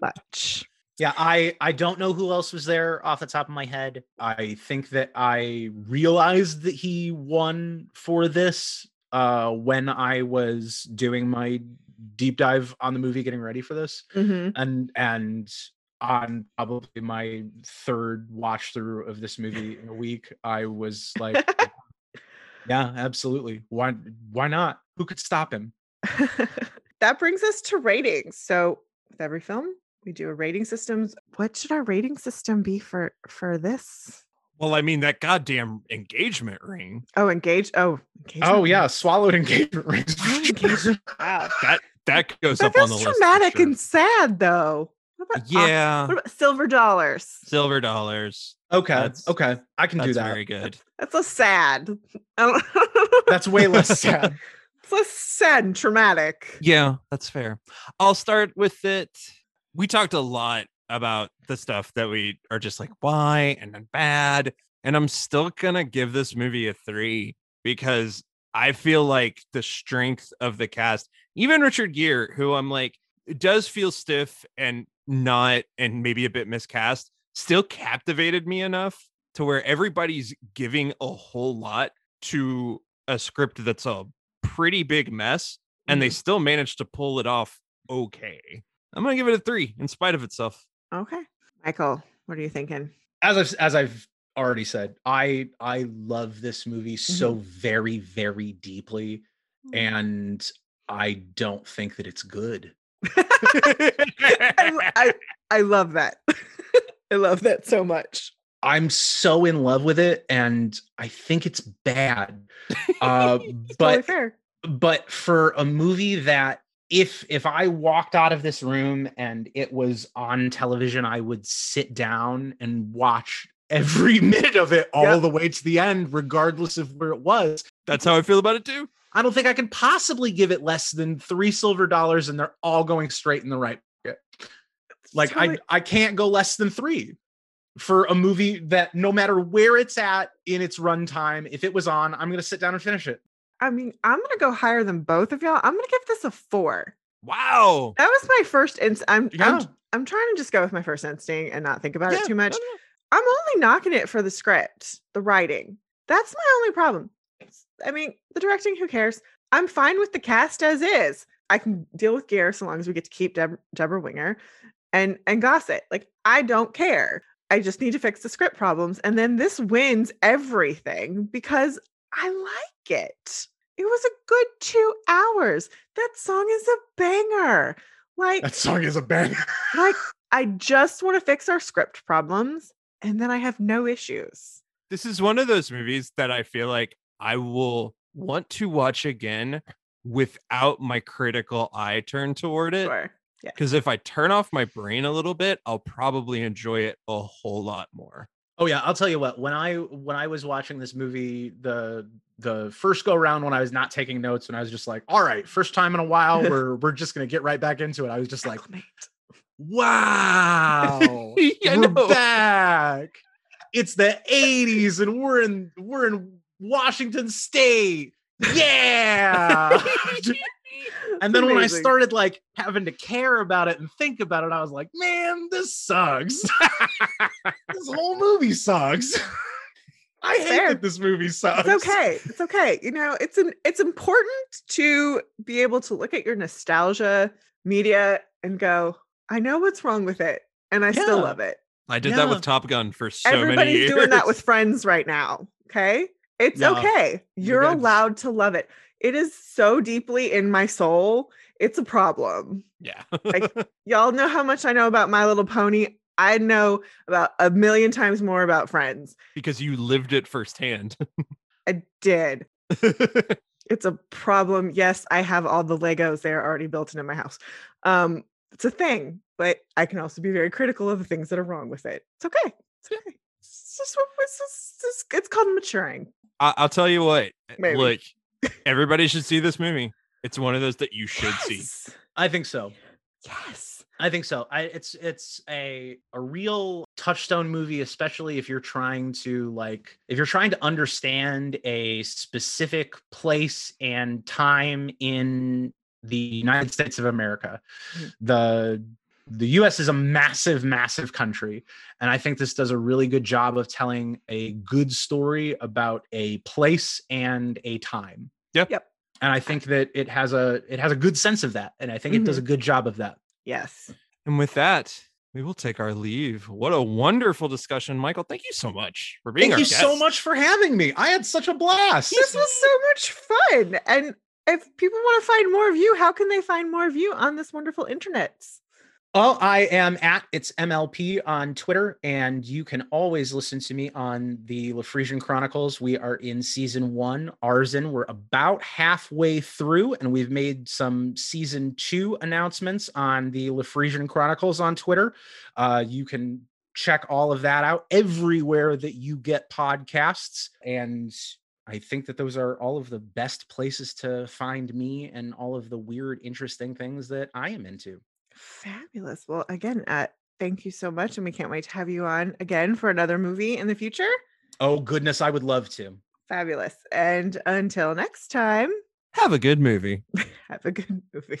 much. Yeah, I I don't know who else was there off the top of my head. I think that I realized that he won for this uh when I was doing my deep dive on the movie getting ready for this. Mhm. And and on probably my third watch through of this movie in a week, I was like yeah, absolutely. Why why not? Who could stop him? that brings us to ratings. So with every film, we do a rating systems. What should our rating system be for for this? well, I mean that goddamn engagement ring. Oh, engage. Oh, engagement Oh ring. yeah, swallowed engagement rings. for engagement. Wow. That that goes That up on feels the list. for traumatic sure. and sad, though. What about, yeah. what about silver dollars? Silver dollars. Okay, That's- okay, I can do That's that. very good. That's so sad. That's way less sad. It's less sad and traumatic. Yeah, that's fair. I'll start with it. We talked a lot about the stuff that we are just like, why and then bad. And I'm still gonna give this movie a three because I feel like the strength of the cast, even Richard Gere, who I'm like, does feel stiff and not and maybe a bit miscast, still captivated me enough to where everybody's giving a whole lot to a script that's a pretty big mess and they mm-hmm. still managed to pull it off okay. I'm gonna give it a three in spite of itself. Okay. Michael, what are you thinking? As I've as I've already said, I I love this movie so mm-hmm. very very deeply, mm. and I don't think that it's good. I, I, I love that. I love that so much. I'm so in love with it, and I think it's bad. Uh, It's totally but fair. but for a movie that if if I walked out of this room and it was on television, I would sit down and watch every minute of it all Yep. the way to the end, regardless of where it was. That's how I feel about it too. I don't think I can possibly give it less than three silver dollars, and they're all going straight in the right pocket. Like Totally- I I can't go less than three for a movie that no matter where it's at in its runtime, if it was on, I'm gonna sit down and finish it. I mean, I'm gonna go higher than both of y'all. I'm gonna give this a four. Wow. That was my first inst. I'm Yeah. I'm I'm trying to just go with my first instinct and not think about Yeah, it too much. no, no. I'm only knocking it for the script, the writing. That's my only problem. It's- I mean, the directing, who cares? I'm fine with the cast as is. I can deal with Gere so long as we get to keep Deb- Debra Winger and and Gossett. Like I don't care. I just need to fix the script problems, and then this wins everything because I like it. It was a good two hours. That song is a banger. Like That song is a banger. like I just want to fix our script problems and then I have no issues. This is one of those movies that I feel like I will want to watch again without my critical eye turned toward it. Sure. Because if I turn off my brain a little bit, I'll probably enjoy it a whole lot more. Oh yeah, I'll tell you what. When I when I was watching this movie, the the first go round when I was not taking notes, and I was just like, "All right, first time in a while, we're we're just gonna get right back into it." I was just like, "Wow, Yeah, we're know. back! It's the '80s, and we're in we're in Washington State. Yeah, and then when I started like having to care about it and think about it, I was like, man, this sucks. this whole movie sucks. I hate Fair. that this movie sucks. it's okay. It's okay. You know, it's an it's important to be able to look at your nostalgia media and go, I know what's wrong with it, and I still love it. I did that with Top Gun for so many Everybody's years. doing that with friends right now. Okay. It's okay. You You're allowed to love it. It is so deeply in my soul. It's a problem. yeah. Like- Y'all know how much I know about My Little Pony. I know about a million times more about friends. because you lived it firsthand. I did. It's a problem. Yes, I have all the Legos. They're already built into my house. Um, it's a thing, but I can also be very critical of the things that are wrong with it. It's okay. It's okay. It's, just, it's, just- it's called maturing. I- I'll tell you what. Maybe. Look, everybody should see this movie. It's one of those that you should see. I think so. Yes. I think so. I it's it's a a real touchstone movie, especially if you're trying to like if you're trying to understand a specific place and time in the United States of America. Mhm. The the US is a massive, massive country. And I think this does a really good job of telling a good story about a place and a time. Yep. Yep. And I think that it has a it has a good sense of that. And I think it does a mm-hmm. good job of that. Yes. And with that, we will take our leave. What a wonderful discussion, Michael. Thank you so much for being Thank our you so much for having me. I had such a blast. This was so much fun. And if people want to find more of you, how can they find more of you on this wonderful internet? Well, I am at it's MLP on Twitter, and you can always listen to me on the Lafrisian Chronicles. We are in season one, Arzen. We're about halfway through, and we've made some season two announcements on the Lafrisian Chronicles on Twitter. Uh, you can check all of that out everywhere that you get podcasts. And I think that those are all of the best places to find me and all of the weird, interesting things that I am into. Fabulous. Well, again, uh, thank you so much. And we can't wait to have you on again for another movie in the future. Oh goodness, I would love to. Fabulous. And until next time, Have a good movie. have a good movie.